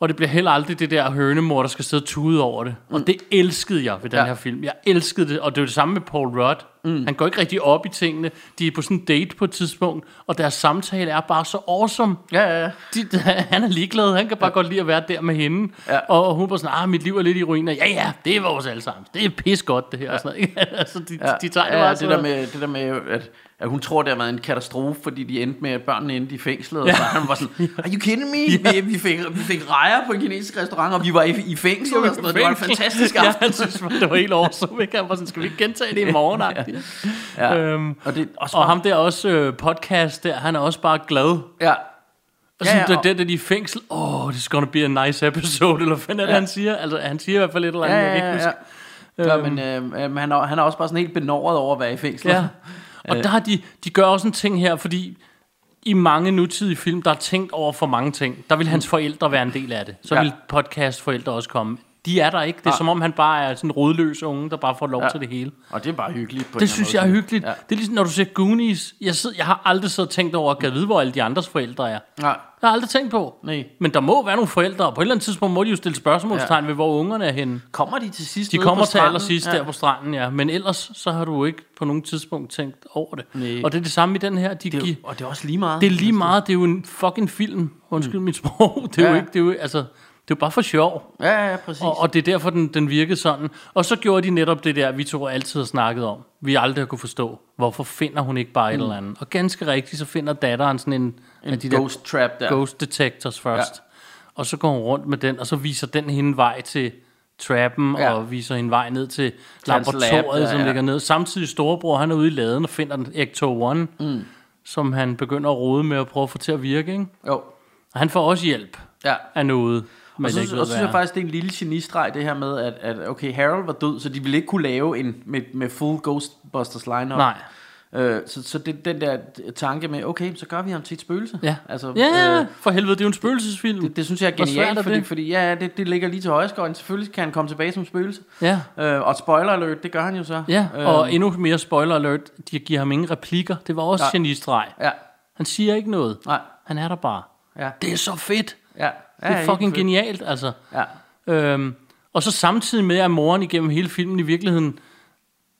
Speaker 4: Og det bliver heller aldrig det der hønemor, der skal sidde og tude over det. Og det elskede jeg ved den
Speaker 1: Ja.
Speaker 4: her film. Jeg elskede det, og det er det samme med Paul Rudd. Mm. Han går ikke rigtig op i tingene. De er på sådan en date på et tidspunkt, og deres samtale er bare så awesome.
Speaker 1: Ja, ja, ja.
Speaker 4: De, han er ligeglad. Han kan bare godt lide at være der med hende.
Speaker 1: Ja.
Speaker 4: Og, og hun var sådan, ah, mit liv er lidt i ruiner. Ja, ja, det er vores alle sammen. Det er pis godt, det her. Ja. Sådan, noget, altså, de,
Speaker 1: Ja,
Speaker 4: de tager det
Speaker 1: ja,
Speaker 4: bare
Speaker 1: det der med, det der med at, at hun tror, det har været en katastrofe, fordi de endte med, at børnene endte i fængslet. Og
Speaker 4: Ja.
Speaker 1: så han var sådan, are you kidding me? Vi, vi, fik, vi fik rejer på en kinesisk restaurant, og vi var i, i fængsel. Og sådan noget. Det var en fantastisk
Speaker 4: Ja,
Speaker 1: aften.
Speaker 4: han synes, det var helt awesome. Ikke? Han var sådan, skal vi ikke gentage det i morgen? ja.
Speaker 1: Ja.
Speaker 4: Øhm,
Speaker 1: Og, det, også
Speaker 4: Og
Speaker 1: bare-
Speaker 4: ham der også øh, podcast der, han er også bare glad.
Speaker 1: Ja.
Speaker 4: Og sådan,
Speaker 1: Ja,
Speaker 4: ja,
Speaker 1: ja,
Speaker 4: det, det, de er i fængsel. Oh, this is gonna be a nice episode. Eller hvad er det,
Speaker 1: Ja.
Speaker 4: han siger? Altså, han siger i hvert fald et eller andet,
Speaker 1: Ja,
Speaker 4: jeg kan
Speaker 1: ja,
Speaker 4: ikke
Speaker 1: ja,
Speaker 4: huske.
Speaker 1: ja. ja men, øh, han, er, han er også bare sådan helt benåret over at være i fængsel.
Speaker 4: Ja. Og der har de, de gør også en ting her, fordi i mange nutidige film, der er tænkt over for mange ting. Der vil hans forældre være en del af det. Så
Speaker 1: Ja.
Speaker 4: vil podcastforældre også komme. De er der ikke. Det er
Speaker 1: Ja.
Speaker 4: som om, han bare er sådan en rodløs unge, der bare får lov
Speaker 1: Ja.
Speaker 4: til det hele.
Speaker 1: Og det er bare hyggeligt. På
Speaker 4: Det synes
Speaker 1: anden
Speaker 4: jeg er
Speaker 1: måde.
Speaker 4: hyggeligt.
Speaker 1: Ja.
Speaker 4: Det er ligesom, når du ser Goonies. Jeg, sidder, jeg har aldrig og tænkt over, at jeg vide, hvor alle de andres forældre er.
Speaker 1: Nej.
Speaker 4: Jeg har aldrig tænkt på.
Speaker 1: Nej.
Speaker 4: Men der må være nogle forældre, og på et eller andet tidspunkt må de jo stille spørgsmålstegn ja. ved, hvor ungerne er henne.
Speaker 1: Kommer de til sidst
Speaker 4: De kommer til allersidst ja. der på stranden, ja. Men ellers, så har du ikke på nogen tidspunkt tænkt over det.
Speaker 1: Nej.
Speaker 4: Og det er det samme i den her. De
Speaker 1: Det er, jo- og det er også lige meget.
Speaker 4: det er lige meget, det er jo en fucking film. Undskyld mit sprog. Det er
Speaker 1: Ja.
Speaker 4: jo ikke, det er jo, altså, det er jo bare for sjov.
Speaker 1: Ja, ja, præcis.
Speaker 4: Og, og det er derfor, den, den virkede sådan. Og så gjorde de netop det der, vi to altid har snakket om. Vi aldrig har kunne forstå. Hvorfor finder hun ikke bare et eller andet? Og ganske rigtigt, så finder datteren sådan en,
Speaker 1: Mm. en
Speaker 4: af de der
Speaker 1: ghost trap der.
Speaker 4: ghost detectors først. Ja. Og så går hun rundt med den, og så viser den hende vej til trappen, ja. Og viser hende vej ned til laboratoriet,
Speaker 1: lab, ja,
Speaker 4: som
Speaker 1: ja.
Speaker 4: ligger ned. Samtidig storebror, han er ude i laden og finder den Ecto 1, mm. som han begynder at rode med at prøve at få til at virke. Ikke?
Speaker 1: Jo.
Speaker 4: Og han får også hjælp
Speaker 1: Ja.
Speaker 4: af noget. Men
Speaker 1: Og så,
Speaker 4: ikke ved,
Speaker 1: og så synes jeg faktisk, det er en lille genistreg, det her med, at, at okay, Harold var død, så de ville ikke kunne lave en med, med full Ghostbusters lineup.
Speaker 4: Nej.
Speaker 1: Øh, så så det, den der tanke med, okay, så gør vi ham til et spøgelse.
Speaker 4: Ja.
Speaker 1: Altså,
Speaker 4: ja,
Speaker 1: øh,
Speaker 4: for helvede, det er jo en spøgelsesfilm.
Speaker 1: det, det synes jeg er genialt,
Speaker 4: er
Speaker 1: fordi,
Speaker 4: det?
Speaker 1: fordi ja, det, det ligger lige til højskøjen. Selvfølgelig kan han komme tilbage som spøgelse.
Speaker 4: Ja.
Speaker 1: Øh, og spoiler alert, det gør han jo så.
Speaker 4: Ja,
Speaker 1: Øh,
Speaker 4: og endnu mere spoiler alert, de giver ham ingen replikker. Det var også
Speaker 1: Nej.
Speaker 4: genistreg.
Speaker 1: Ja,
Speaker 4: Han siger ikke noget.
Speaker 1: nej,
Speaker 4: Han er der bare.
Speaker 1: ja.
Speaker 4: Det er så fedt.
Speaker 1: ja.
Speaker 4: Det er fucking genialt, altså.
Speaker 1: Ja.
Speaker 4: Øhm, og så samtidig med, at moren igennem hele filmen i virkeligheden,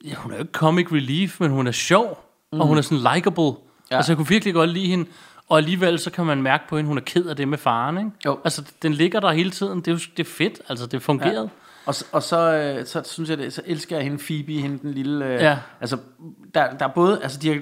Speaker 4: ja, hun er jo ikke comic relief, men hun er sjov, mm. og hun er sådan likable. Ja.
Speaker 1: Ja.
Speaker 4: Altså, jeg kunne virkelig godt lide hende. Og alligevel så kan man mærke på hende, hun er ked af det med faren, ikke?
Speaker 1: Jo.
Speaker 4: Altså, den ligger der hele tiden. Det er jo det er fedt, altså, det fungerede. Ja.
Speaker 1: Og, så- og så, øh, så synes jeg det, så elsker jeg hende Phoebe, hende den lille, øh,
Speaker 4: Ja.
Speaker 1: altså der, der er både, altså de har,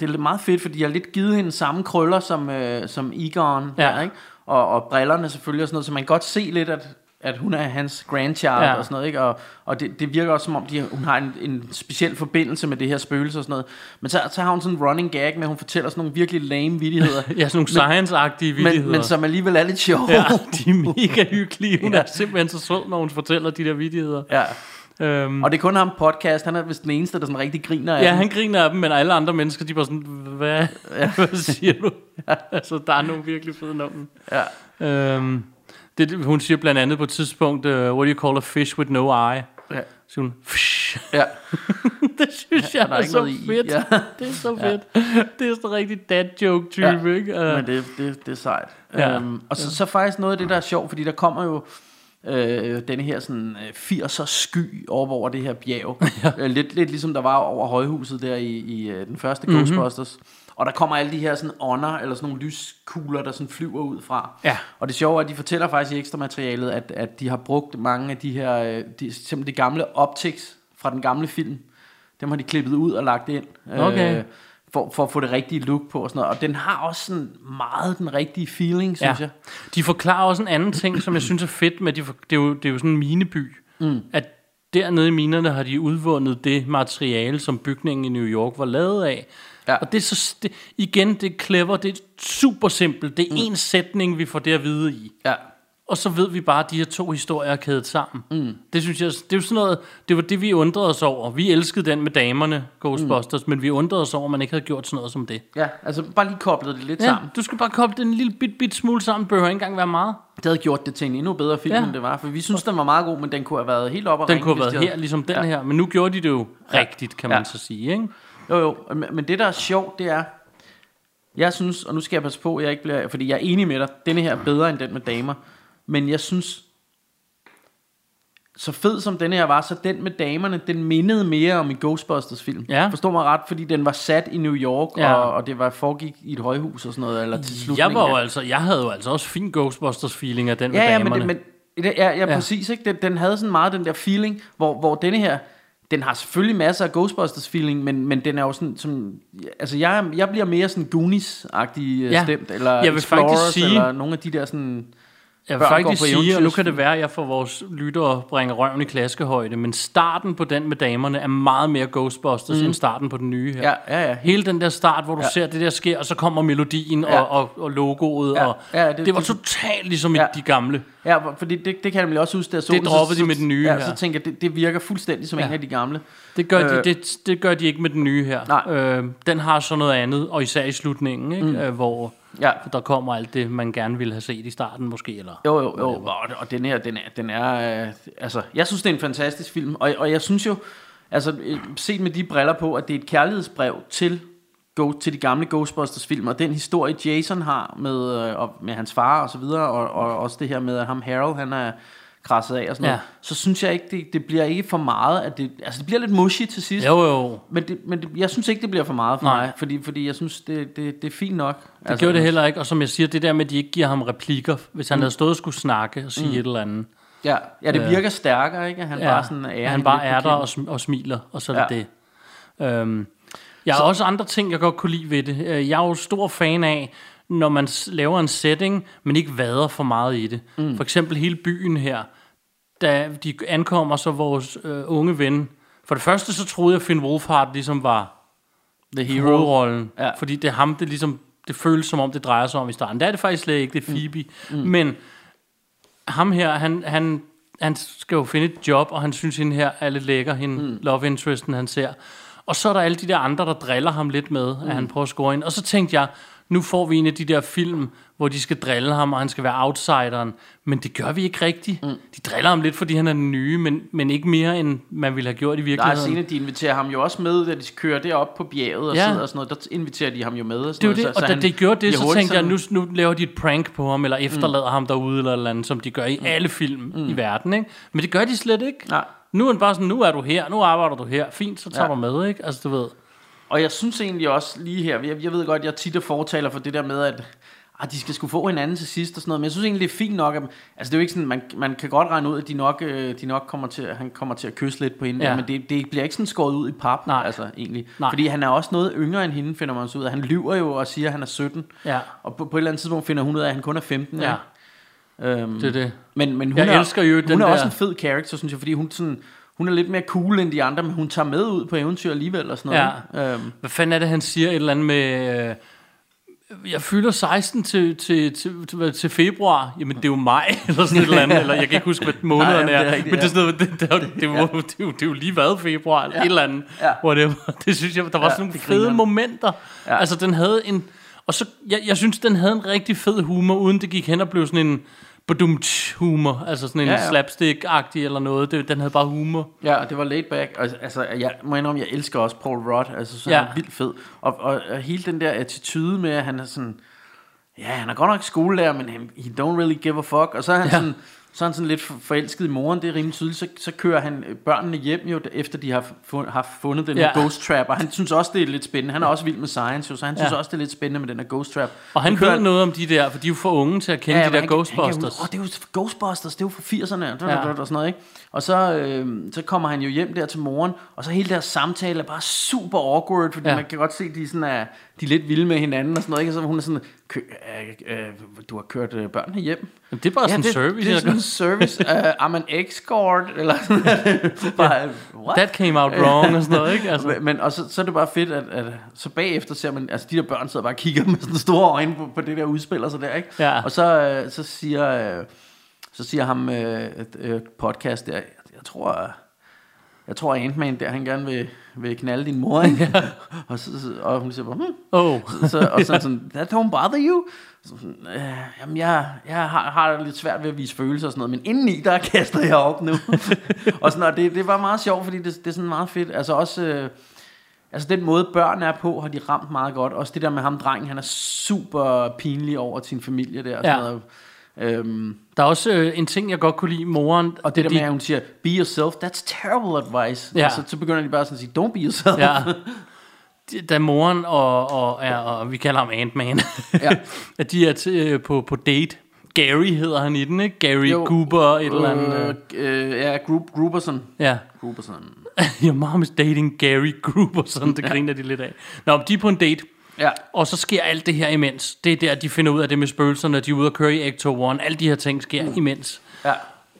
Speaker 1: det er meget fedt, fordi de har lidt givet hende samme krøller som, øh, som Egon,
Speaker 4: Ja.
Speaker 1: der, ikke? Og, og brillerne selvfølgelig og sådan noget, så man kan godt se lidt, at, at hun er hans grandchild
Speaker 4: Ja.
Speaker 1: ja. og sådan noget, ikke? Og, og det, det virker også som om, de, hun har en, en speciel forbindelse med det her spøgelse og sådan noget. Men så, så har hun sådan en running gag med, at hun fortæller sådan nogle virkelig lame vittigheder.
Speaker 4: Ja, sådan nogle science-agtige vittigheder.
Speaker 1: men, men som alligevel er lidt sjove.
Speaker 4: Ja, de er mega hyggelige. Hun er simpelthen så sød, når hun fortæller de der vittigheder.
Speaker 1: ja.
Speaker 4: Øhm,
Speaker 1: Og det er kun ham podcast, han er vist den eneste, der sådan rigtig griner af
Speaker 4: ja,
Speaker 1: den.
Speaker 4: han griner af dem, men alle andre mennesker, de er bare sådan, hvad, hvad siger du? altså, der er nogle virkelig fede numre.
Speaker 1: Ja.
Speaker 4: Øhm, det, hun siger blandt andet på et tidspunkt, uh, what do you call a fish with no eye?
Speaker 1: Ja.
Speaker 4: Så hun, fish.
Speaker 1: Ja.
Speaker 4: det synes jeg
Speaker 1: der er
Speaker 4: er, så
Speaker 1: i.
Speaker 4: fedt.
Speaker 1: Ja.
Speaker 4: Det er så fedt. Det er sådan en rigtig dad joke type,
Speaker 1: Ja.
Speaker 4: ikke? Uh,
Speaker 1: Men det, det, det er sejt.
Speaker 4: Ja.
Speaker 1: Ja. Øhm, og så, så faktisk noget af det, der er sjovt, fordi der kommer jo øh, denne her sådan øh, 80'er sky over, over det her bjerg. ja. øh, lidt, lidt ligesom der var over højhuset der i, i øh, den første
Speaker 4: Mhm.
Speaker 1: mm-hmm. Ghostbusters. Og der kommer alle de her sådan ånder, eller sådan nogle lyskugler, der sådan flyver ud fra.
Speaker 4: Ja.
Speaker 1: Og det sjove er, at de fortæller faktisk i ekstra materialet, at, at de har brugt mange af de her, øh, de, simpelthen de gamle optics fra den gamle film. Dem har de klippet ud og lagt ind.
Speaker 4: Okay.
Speaker 1: Øh, for, for at få det rigtige look på og sådan noget. Og den har også sådan meget den rigtige feeling, synes jeg.
Speaker 4: De forklarer også en anden ting, som jeg synes er fedt, med de, for- det, er jo, det er jo sådan en mineby, mm. at dernede i minerne har de udvundet det materiale, som bygningen i New York var lavet af.
Speaker 1: Ja.
Speaker 4: Og det er så, det, igen, det er clever, det er super simpelt, det er mm. en sætning, vi får det at vide i.
Speaker 1: Ja.
Speaker 4: Og så ved vi bare, at de her to historier er kædet sammen. Mm. Det synes jeg, det er jo sådan noget, det var det, vi undrede os over. Vi elskede den med damerne, Ghostbusters, mm. men vi undrede os over, at man ikke havde gjort sådan noget som det.
Speaker 1: Ja, altså bare lige koblet det lidt
Speaker 4: Ja,
Speaker 1: sammen.
Speaker 4: du skal bare koble den en lille bit, bit smule sammen, behøver ikke engang være meget.
Speaker 1: Det havde gjort det til en endnu bedre film,
Speaker 4: Ja.
Speaker 1: end det var. For vi synes, den var meget god, men den kunne have været helt op og
Speaker 4: Den
Speaker 1: ringe,
Speaker 4: kunne have været her, ligesom den
Speaker 1: Ja.
Speaker 4: her. Men nu gjorde de det jo
Speaker 1: Ja.
Speaker 4: rigtigt, kan man
Speaker 1: Ja.
Speaker 4: så sige. Ikke?
Speaker 1: Jo, jo. Men- det, der er sjovt, det er... Jeg synes, og nu skal jeg passe på, jeg ikke bliver... Fordi jeg er enig med dig. Denne her er bedre end den med damer. Men jeg synes... Så fed som denne her var, så den med damerne, den mindede mere om en Ghostbusters film.
Speaker 4: Ja.
Speaker 1: Forstår mig ret, fordi den var sat i New York,
Speaker 4: Ja.
Speaker 1: ja. og, og det var foregik i et højhus og sådan noget, eller til
Speaker 4: Jeg,
Speaker 1: slutningen.
Speaker 4: var jo altså, jeg havde jo altså også fin Ghostbusters-feeling af den med
Speaker 1: Ja, ja,
Speaker 4: damerne.
Speaker 1: men, det, men ja, ja,
Speaker 4: Ja.
Speaker 1: ja, præcis. Ikke? Den, den havde sådan meget den der feeling, hvor, hvor denne her, den har selvfølgelig masser af Ghostbusters feeling, men, men den er jo sådan, som, altså jeg, jeg bliver mere sådan Goonies-agtig
Speaker 4: Ja.
Speaker 1: ja. stemt, eller
Speaker 4: Jeg vil
Speaker 1: Explorers,
Speaker 4: faktisk sige-
Speaker 1: eller nogle af de der sådan,
Speaker 4: Jeg vil faktisk sige, og nu kan det være, at jeg for vores lyttere bringer røven i klaskehøjde, men starten på den med damerne er meget mere Ghostbusters, mm. end starten på den nye her.
Speaker 1: Ja, ja, ja.
Speaker 4: Hele den der start, hvor du ja. Ser det der sker, og så kommer melodien
Speaker 1: Ja.
Speaker 4: og, og, og logoet,
Speaker 1: Ja.
Speaker 4: og
Speaker 1: Ja,
Speaker 4: det,
Speaker 1: det-
Speaker 4: var
Speaker 1: det-
Speaker 4: totalt ligesom
Speaker 1: Ja.
Speaker 4: i de gamle.
Speaker 1: ja, fordi det, det kan jeg nemlig også huske, jeg så
Speaker 4: Det droppede
Speaker 1: så,
Speaker 4: de med den nye
Speaker 1: ja,
Speaker 4: her.
Speaker 1: så tænker jeg, det, det virker fuldstændig som
Speaker 4: Ja.
Speaker 1: en af de gamle.
Speaker 4: Det gør, de,
Speaker 1: Øh.
Speaker 4: det, det gør de ikke med den nye her.
Speaker 1: Nej.
Speaker 4: Øh, den har så noget andet, og især i slutningen, ikke? Mm. Øh, hvor
Speaker 1: Ja.
Speaker 4: der kommer alt det, man gerne ville have set i starten måske. Eller.
Speaker 1: Jo, jo, jo. Og, og den her, den er, den er øh, altså, jeg synes, det er en fantastisk film, og, og jeg synes jo, altså, øh, set med de briller på, at det er et kærlighedsbrev til, go, til de gamle Ghostbusters film, og den historie, Jason har med, øh, og, med hans far og så videre, og, og også det her med, at ham Harold, han er krasset af og sådan
Speaker 4: Ja.
Speaker 1: noget, så synes jeg ikke, det, det bliver ikke for meget, at det, altså det bliver lidt mushy til sidst,
Speaker 4: Jo, jo.
Speaker 1: men, det, men det, jeg synes ikke, det bliver for meget for
Speaker 4: Nej.
Speaker 1: mig, fordi, fordi jeg synes, det, det, det er fint nok.
Speaker 4: Det altså, gjorde det heller ikke, og som jeg siger, det der med, at de ikke giver ham replikker, hvis han mm. havde stået og skulle snakke og sige mm. et eller andet.
Speaker 1: Ja, ja det
Speaker 4: Øh,
Speaker 1: virker stærkere, ikke? At han bare sådan er
Speaker 4: han bare er der og, sm- og smiler, og så er det
Speaker 1: Ja.
Speaker 4: det. Øhm, jeg har også andre ting, jeg godt kunne lide ved det. Øh, Jeg er jo stor fan af, når man laver en setting, men ikke vader for meget i det. Mm. For eksempel hele byen her, da de ankommer, så vores øh, unge ven. For det første, så troede jeg, at Finn Wolfhard ligesom var
Speaker 1: The hero.
Speaker 4: hovedrollen.
Speaker 1: Ja.
Speaker 4: Fordi det er ham, det ligesom, det føles som om, det drejer sig om i starten. Det er det faktisk slet ikke, det er Phoebe. Mm. Mm. Men ham her, han, han, han skal jo finde et job, og han synes, hende her er lidt lækker, hende mm. love interesten, han ser. Og så er der alle de der andre, der driller ham lidt med, mm. at han prøver at score ind. Og så tænkte jeg, nu får vi en af de der film, hvor de skal drille ham, og han skal være outsideren. Men det gør vi ikke rigtigt. Mm. De driller ham lidt, fordi han er den nye, men, men ikke mere, end man ville have gjort i
Speaker 1: Der er
Speaker 4: virkeligheden.
Speaker 1: scene, de inviterer ham jo også med, da de kører derop på bjerget og
Speaker 4: Ja.
Speaker 1: sidder og sådan noget. Der inviterer de ham jo med. Og
Speaker 4: Det er
Speaker 1: sådan
Speaker 4: jo
Speaker 1: noget,
Speaker 4: det, og da det gjorde det, så tænkte jeg, nu, nu laver de et prank på ham, eller efterlader mm. ham derude, eller eller andet, som de gør i mm. alle film mm. i verden, ikke? Men det gør de slet ikke.
Speaker 1: Nej.
Speaker 4: Nu er han bare sådan, nu er du her, nu arbejder du her, fint, så tager
Speaker 1: Ja.
Speaker 4: du med, ikke? Altså, du ved.
Speaker 1: Og jeg synes egentlig også lige her, jeg, jeg ved godt, jeg tit er fortaler for det der med, at ah, de skal skulle få hinanden til sidst og sådan noget, men jeg synes egentlig, det er fint nok, at, altså det er jo ikke sådan, man, man kan godt regne ud, at de nok, øh, de nok kommer til, han kommer til at kysse lidt på hende,
Speaker 4: Ja.
Speaker 1: men det, det bliver ikke sådan skåret ud i pap,
Speaker 4: Nej.
Speaker 1: altså egentlig.
Speaker 4: Nej.
Speaker 1: Fordi han er også noget yngre end hende, finder man så ud af. Han lyver jo og siger, at han er 17,
Speaker 4: Ja.
Speaker 1: og på, på et eller andet tidspunkt finder hun ud af, at han kun er 15.
Speaker 4: Ja.
Speaker 1: Øhm,
Speaker 4: Det er det.
Speaker 1: Men, men hun
Speaker 4: Jeg
Speaker 1: er,
Speaker 4: elsker jo
Speaker 1: hun
Speaker 4: den
Speaker 1: er
Speaker 4: der-
Speaker 1: også en fed character, synes jeg, fordi hun, sådan, hun er lidt mere cool end de andre, men hun tager med ud på eventyr alligevel og sådan noget.
Speaker 4: Ja.
Speaker 1: Øhm,
Speaker 4: Hvad fanden er det, han siger? Et eller andet med... Øh, jeg fylder 16 til, til, til, til, til februar. Jamen, det er jo maj, eller sådan et eller andet. Eller jeg kan ikke huske, hvad månederne
Speaker 1: Nej, jamen, det
Speaker 4: er.
Speaker 1: er
Speaker 4: men det er,
Speaker 1: ja.
Speaker 4: sådan noget, det, det, det, det, det, var- det, jo- det er jo lige været februar, eller et eller andet.
Speaker 1: Ja.
Speaker 4: Whatever. Det synes jeg, der var
Speaker 1: Ja,
Speaker 4: sådan nogle
Speaker 1: det
Speaker 4: fede
Speaker 1: griner.
Speaker 4: momenter.
Speaker 1: Ja.
Speaker 4: Altså, den havde en... Og så, jeg, jeg synes, den havde en rigtig fed humor, uden det gik hen og blev sådan en badumtsch humor, altså sådan en
Speaker 1: Ja,
Speaker 4: ja, slapstick-agtig eller noget. Det, den havde bare humor.
Speaker 1: Ja, og det var laid back. Og, altså, jeg må indrømme, jeg elsker også Paul Rudd. Altså, så ja. Er vildt fed. Og, og, og, hele den der attitude med, at han er sådan... Ja, han er godt nok skolelærer, men he don't really give a fuck. Og så er han. Ja. sådan, så er han sådan lidt for- forelsket i moren, det er rimelig tydeligt. Så, så kører han øh, børnene hjem jo, efter de har, fu- har fundet den ja.
Speaker 4: Ja.
Speaker 1: ghost trap. Og han synes også, det er lidt spændende. Han er også vild med science, jo, så han synes
Speaker 4: Ja.
Speaker 1: også, det er lidt spændende med den her ghost trap.
Speaker 4: Og han
Speaker 1: Nu kører
Speaker 4: ved noget om de der, for de er jo for unge til at kende ja, de der
Speaker 1: han
Speaker 4: Ghostbusters.
Speaker 1: Han kan, oh, det er jo Ghostbusters, det er jo fra 80'erne og,
Speaker 4: Ja.
Speaker 1: og sådan noget, ikke? Og så, øh, så kommer han jo hjem der til moren, og så hele deres samtale er bare super awkward, fordi ja.
Speaker 4: Ja.
Speaker 1: man kan godt se, de, sådan er, de er lidt vilde med hinanden og sådan noget, ikke? Og så hun er sådan, øh, øh, du har kørt øh, børnene hjem.
Speaker 4: Men det er bare sådan en service.
Speaker 1: Det er sådan en service. Uh, I'm an escort, eller sådan bare, what?
Speaker 4: That came out wrong og sådan noget, ikke? Altså,
Speaker 1: Men, men og så, så er det bare fedt, at, at så bagefter ser man, altså de der børn sidder bare og kigger med sådan store øjne på, på det der udspil og så der, ikke?
Speaker 4: Ja.
Speaker 1: Og så, øh, så siger, øh, så siger ham øh, et, øh, podcast der, jeg, jeg tror, jeg tror Ant-Man der, han gerne vil, vil knalde din mor, ikke? og, så, og hun siger bare, hmm.
Speaker 4: oh.
Speaker 1: Så, så, og så sådan, that don't bother you? Så sådan, øh, jamen, jeg, jeg har, har det lidt svært ved at vise følelser og sådan noget, men indeni, der kaster jeg op nu. og sådan, og det, det var meget sjovt, fordi det, det er sådan meget fedt. Altså også, øh, altså den måde børn er på, har de ramt meget godt. Også det der med ham, drengen, han er super pinlig over sin familie der. Og, sådan
Speaker 4: Ja.
Speaker 1: noget. Øhm,
Speaker 4: Der er også øh, en ting, jeg godt kunne lide. Moren,
Speaker 1: og det der
Speaker 4: de,
Speaker 1: med, at hun siger, be yourself, that's terrible advice.
Speaker 4: Ja.
Speaker 1: Og så, så begynder de bare sådan at sige, don't be yourself.
Speaker 4: Ja. De- Da moren og, og, er, og vi kalder ham Ant-Man,
Speaker 1: Ja.
Speaker 4: at de er til, øh, på, på date. Gary hedder han i den, ikke? Gary
Speaker 1: Jo.
Speaker 4: Goober, et eller andet. Øh,
Speaker 1: Øh, øh, ja, Group, Gruberson.
Speaker 4: ja.
Speaker 1: Gruberson.
Speaker 4: Your mom is dating Gary Gruberson. Det griner de lidt af. Nå, de er på en date.
Speaker 1: Ja.
Speaker 4: Og så sker alt det her imens. Det er der, de finder ud af det med spøgelserne. De er ude og køre i Ecto One. Alle de her ting sker mm. imens.
Speaker 1: Ja.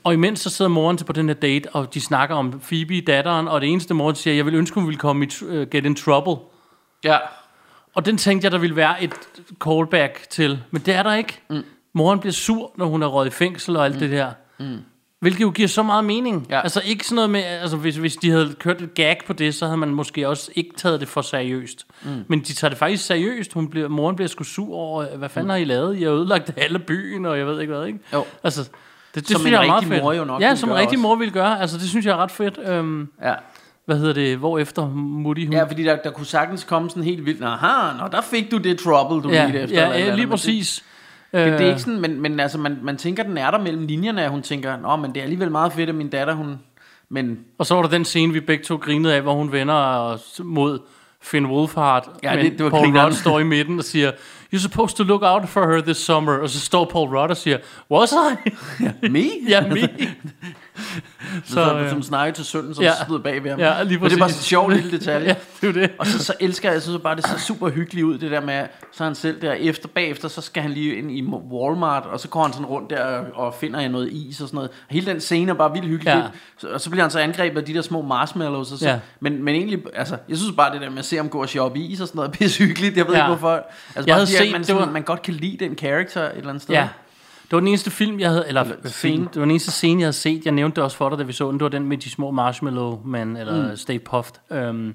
Speaker 4: Og imens så sidder moren til på den her date, og de snakker om Phoebe, datteren, og det eneste moren siger, jeg vil ønske, hun ville komme i uh, get in trouble.
Speaker 1: Ja.
Speaker 4: Og den tænkte jeg, der ville være et callback til, men det er der ikke. Mm. Moren bliver sur, når hun er røget i fængsel og alt mm. det der. Mm. Hvilket jo giver så meget mening.
Speaker 1: Ja.
Speaker 4: Altså ikke sådan noget med, altså hvis, hvis de havde kørt et gag på det, så havde man måske også ikke taget det for seriøst. Mm. Men de tager det faktisk seriøst. Hun bliver, moren bliver sgu sur over, hvad fanden mm. har I lavet? I har ødelagt alle byen, og jeg ved ikke hvad, ikke?
Speaker 1: Jo.
Speaker 4: Altså, det, det
Speaker 1: Som
Speaker 4: synes
Speaker 1: en
Speaker 4: jeg er meget fedt.
Speaker 1: mor jo nok
Speaker 4: ja, som en rigtig
Speaker 1: også.
Speaker 4: mor ville gøre. Altså, det synes jeg er ret fedt. Øhm,
Speaker 1: Ja.
Speaker 4: hvad hedder det? Hvor efter Mutti hun...
Speaker 1: Ja, fordi der, der kunne sagtens komme sådan helt vildt, aha, nå, der fik du det trouble, du
Speaker 4: ja,
Speaker 1: lige efter.
Speaker 4: ja,
Speaker 1: eller eller
Speaker 4: ja,
Speaker 1: andet."
Speaker 4: lige
Speaker 1: Men
Speaker 4: præcis.
Speaker 1: Det, det, det er
Speaker 4: Øh,
Speaker 1: ikke sådan, men, men altså, man, man tænker, den er der mellem linjerne, at hun tænker, nå, men det er alligevel meget fedt, at min datter, hun... Men
Speaker 4: Og så var der den scene, vi begge to grinede af, hvor hun vender os mod Finn Wolfhard.
Speaker 1: Ja,
Speaker 4: men
Speaker 1: det- det var
Speaker 4: Paul. Rudd står i midten og siger, You're supposed to look out for her this summer. Og så står Paul Rudd og siger, Was I?
Speaker 1: me?
Speaker 4: ja, me.
Speaker 1: så, så,
Speaker 4: øh,
Speaker 1: som snakker til sønnen, som
Speaker 4: ja.
Speaker 1: stod bag ved ham.
Speaker 4: Ja, lige
Speaker 1: Men det er bare
Speaker 4: præcis.
Speaker 1: så sjovt lille detalje.
Speaker 4: ja, det er det.
Speaker 1: Og så, så elsker jeg, jeg synes bare, det ser super hyggeligt ud, det der med, så han selv der efter, bagefter, så skal han lige ind i Walmart, og så går han sådan rundt der og, finder noget is og sådan noget. Og hele den scene er bare vildt hyggelig.
Speaker 4: Ja.
Speaker 1: Så, og så bliver han så angrebet af de der små marshmallows. Og så,
Speaker 4: Ja.
Speaker 1: men, men egentlig, altså, jeg synes bare, det der med at se ham gå og shoppe is og sådan noget, er pisse hyggeligt. Jeg ved
Speaker 4: Ja.
Speaker 1: ikke hvorfor. Altså,
Speaker 4: Jeg
Speaker 1: bare
Speaker 4: havde
Speaker 1: at
Speaker 4: set,
Speaker 1: man,
Speaker 4: det
Speaker 1: sådan,
Speaker 4: var-
Speaker 1: man godt kan lide den karakter et eller andet sted.
Speaker 4: Ja. Det var den eneste film, jeg havde, eller,
Speaker 1: eller scene.
Speaker 4: film, det var den eneste scene, jeg havde set. Jeg nævnte det også for dig, da vi så den. Det var den med de små marshmallow man eller mm. Stay Puffed. Um,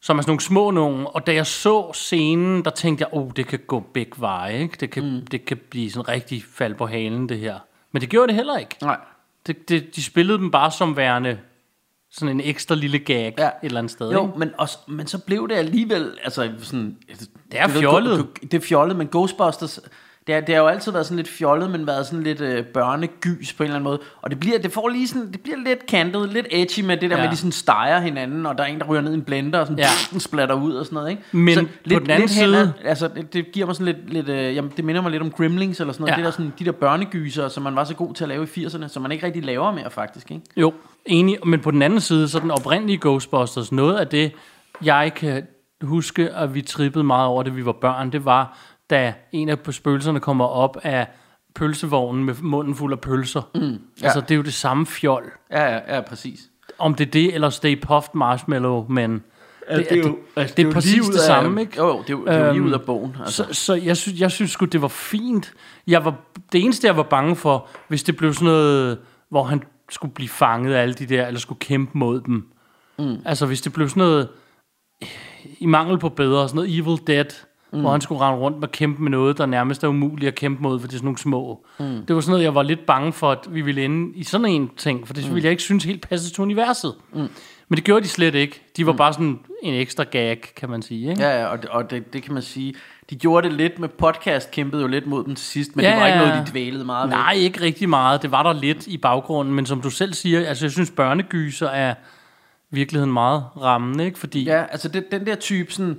Speaker 4: som er sådan nogle små nogen. Og da jeg så scenen, der tænkte jeg, oh, det kan gå begge veje. Ikke? Det, kan, mm. det kan blive sådan rigtig fald på halen, det her. Men det gjorde det heller ikke.
Speaker 1: Nej.
Speaker 4: Det, det, de spillede dem bare som værende sådan en ekstra lille gag
Speaker 1: Ja.
Speaker 4: et eller andet sted.
Speaker 1: Jo,
Speaker 4: ikke?
Speaker 1: men, også, men så blev det alligevel, altså sådan...
Speaker 4: Det er fjollet.
Speaker 1: go- Det er fjollet, men Ghostbusters, det, er, det har jo altid været sådan lidt fjollet, men været sådan lidt øh, børnegys på en eller anden måde. Og det bliver, det får lige sådan, det bliver lidt kantet, lidt edgy med det der
Speaker 4: Ja.
Speaker 1: med, de sådan steger hinanden, og der er en, der ryger ned i en blender, og sådan,
Speaker 4: Ja.
Speaker 1: den splatter ud og sådan noget, ikke?
Speaker 4: Men
Speaker 1: så
Speaker 4: på den anden
Speaker 1: hen
Speaker 4: side-
Speaker 1: ad- altså, det, det, giver mig sådan lidt, lidt øh, jamen, det minder mig lidt om Gremlings eller sådan noget.
Speaker 4: Ja.
Speaker 1: Det der, sådan, de der børnegyser, som man var så god til at lave i 80'erne, som man ikke rigtig laver mere faktisk, ikke?
Speaker 4: Jo, enig. Men på den anden side, så den oprindelige Ghostbusters, noget af det, jeg kan huske, at vi trippede meget over, det vi var børn, det var, da en af spøgelserne kommer op af pølsevognen med munden fuld af pølser. Mm, ja. Altså, det er jo det samme fjol.
Speaker 1: Ja, ja, ja, præcis.
Speaker 4: Om det er det, eller Stay Puft Marshmallow, men det,
Speaker 1: det er jo- altså,
Speaker 4: det,
Speaker 1: jo
Speaker 4: er præcis
Speaker 1: lige
Speaker 4: det
Speaker 1: af-
Speaker 4: samme, ikke?
Speaker 1: Jo, det er jo, det er jo lige
Speaker 4: Øhm,
Speaker 1: ud af bogen. Altså.
Speaker 4: Så, så jeg, synes, jeg synes sgu, det var fint. Jeg var, det eneste, jeg var bange for, hvis det blev sådan noget, hvor han skulle blive fanget af alle de der, eller skulle kæmpe mod dem. Mm. Altså, hvis det blev sådan noget, i mangel på bedre, sådan noget Evil Dead, mm. hvor han skulle rende rundt og kæmpe med noget, der nærmest er umuligt at kæmpe mod, for det er sådan nogle små. Mm. Det var sådan noget, jeg var lidt bange for, at vi ville ende i sådan en ting, for det ville jeg ikke synes helt passede til universet. Mm. Men det gjorde de slet ikke. De var mm. bare sådan en ekstra gag, kan man sige. Ikke?
Speaker 1: Ja, ja, og, det, og det, det kan man sige. De gjorde det lidt med podcast, kæmpede jo lidt mod dem til sidst, men
Speaker 4: Ja,
Speaker 1: det var ikke noget, de dvælede meget
Speaker 4: Nej,
Speaker 1: ved.
Speaker 4: ikke rigtig meget. Det var der lidt i baggrunden, men som du selv siger, altså jeg synes børnegyser er virkeligheden meget rammende, ikke? Fordi
Speaker 1: Ja, altså det, den der type sådan...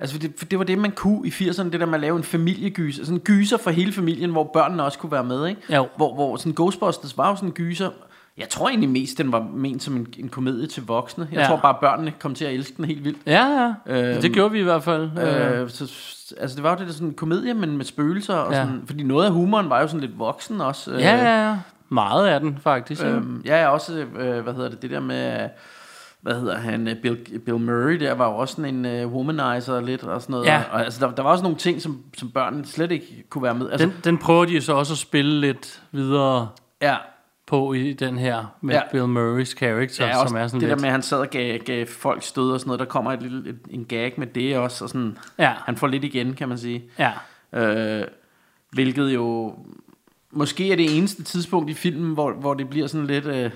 Speaker 1: Altså for det, for det var det, man kunne i 80'erne, det der med at lave en familiegyser. Sådan en gyser for hele familien, hvor børnene også kunne være med, ikke?
Speaker 4: Jo.
Speaker 1: Hvor, hvor sådan Ghostbusters var jo sådan en gyser. Jeg tror egentlig mest, den var ment som en, en komedie til voksne. Jeg
Speaker 4: Ja.
Speaker 1: tror bare, børnene kom til at elske den helt vildt.
Speaker 4: ja, ja.
Speaker 1: Øhm,
Speaker 4: det gjorde vi i hvert fald. Øh,
Speaker 1: Øh, så, altså det var jo det der sådan en komedie, men med spøgelser og
Speaker 4: Ja.
Speaker 1: sådan, fordi noget af humoren var jo sådan lidt voksen også. øh,
Speaker 4: ja, ja, ja. Meget af den, faktisk. Øh,
Speaker 1: Øhm, ja, ja, også, øh, hvad hedder det, det der med, hvad hedder han, øh, Bill, Bill Murray, der var jo også sådan en uh, womanizer lidt og sådan noget.
Speaker 4: Ja.
Speaker 1: Og, altså, der, der var også nogle ting, som, som børnene slet ikke kunne være med. Altså,
Speaker 4: den, den prøver de så også at spille lidt videre
Speaker 1: ja,
Speaker 4: på i den her, med
Speaker 1: Ja.
Speaker 4: Bill Murrays character,
Speaker 1: ja,
Speaker 4: som er sådan
Speaker 1: det
Speaker 4: lidt...
Speaker 1: der med, at han sad og gav, gav folk stød og sådan noget. Der kommer et lille, et, en gag med det også. Og sådan,
Speaker 4: Ja.
Speaker 1: Han får lidt igen, kan man sige.
Speaker 4: Ja,
Speaker 1: Øh, hvilket jo måske er det eneste tidspunkt i filmen, hvor, hvor det bliver sådan lidt øh,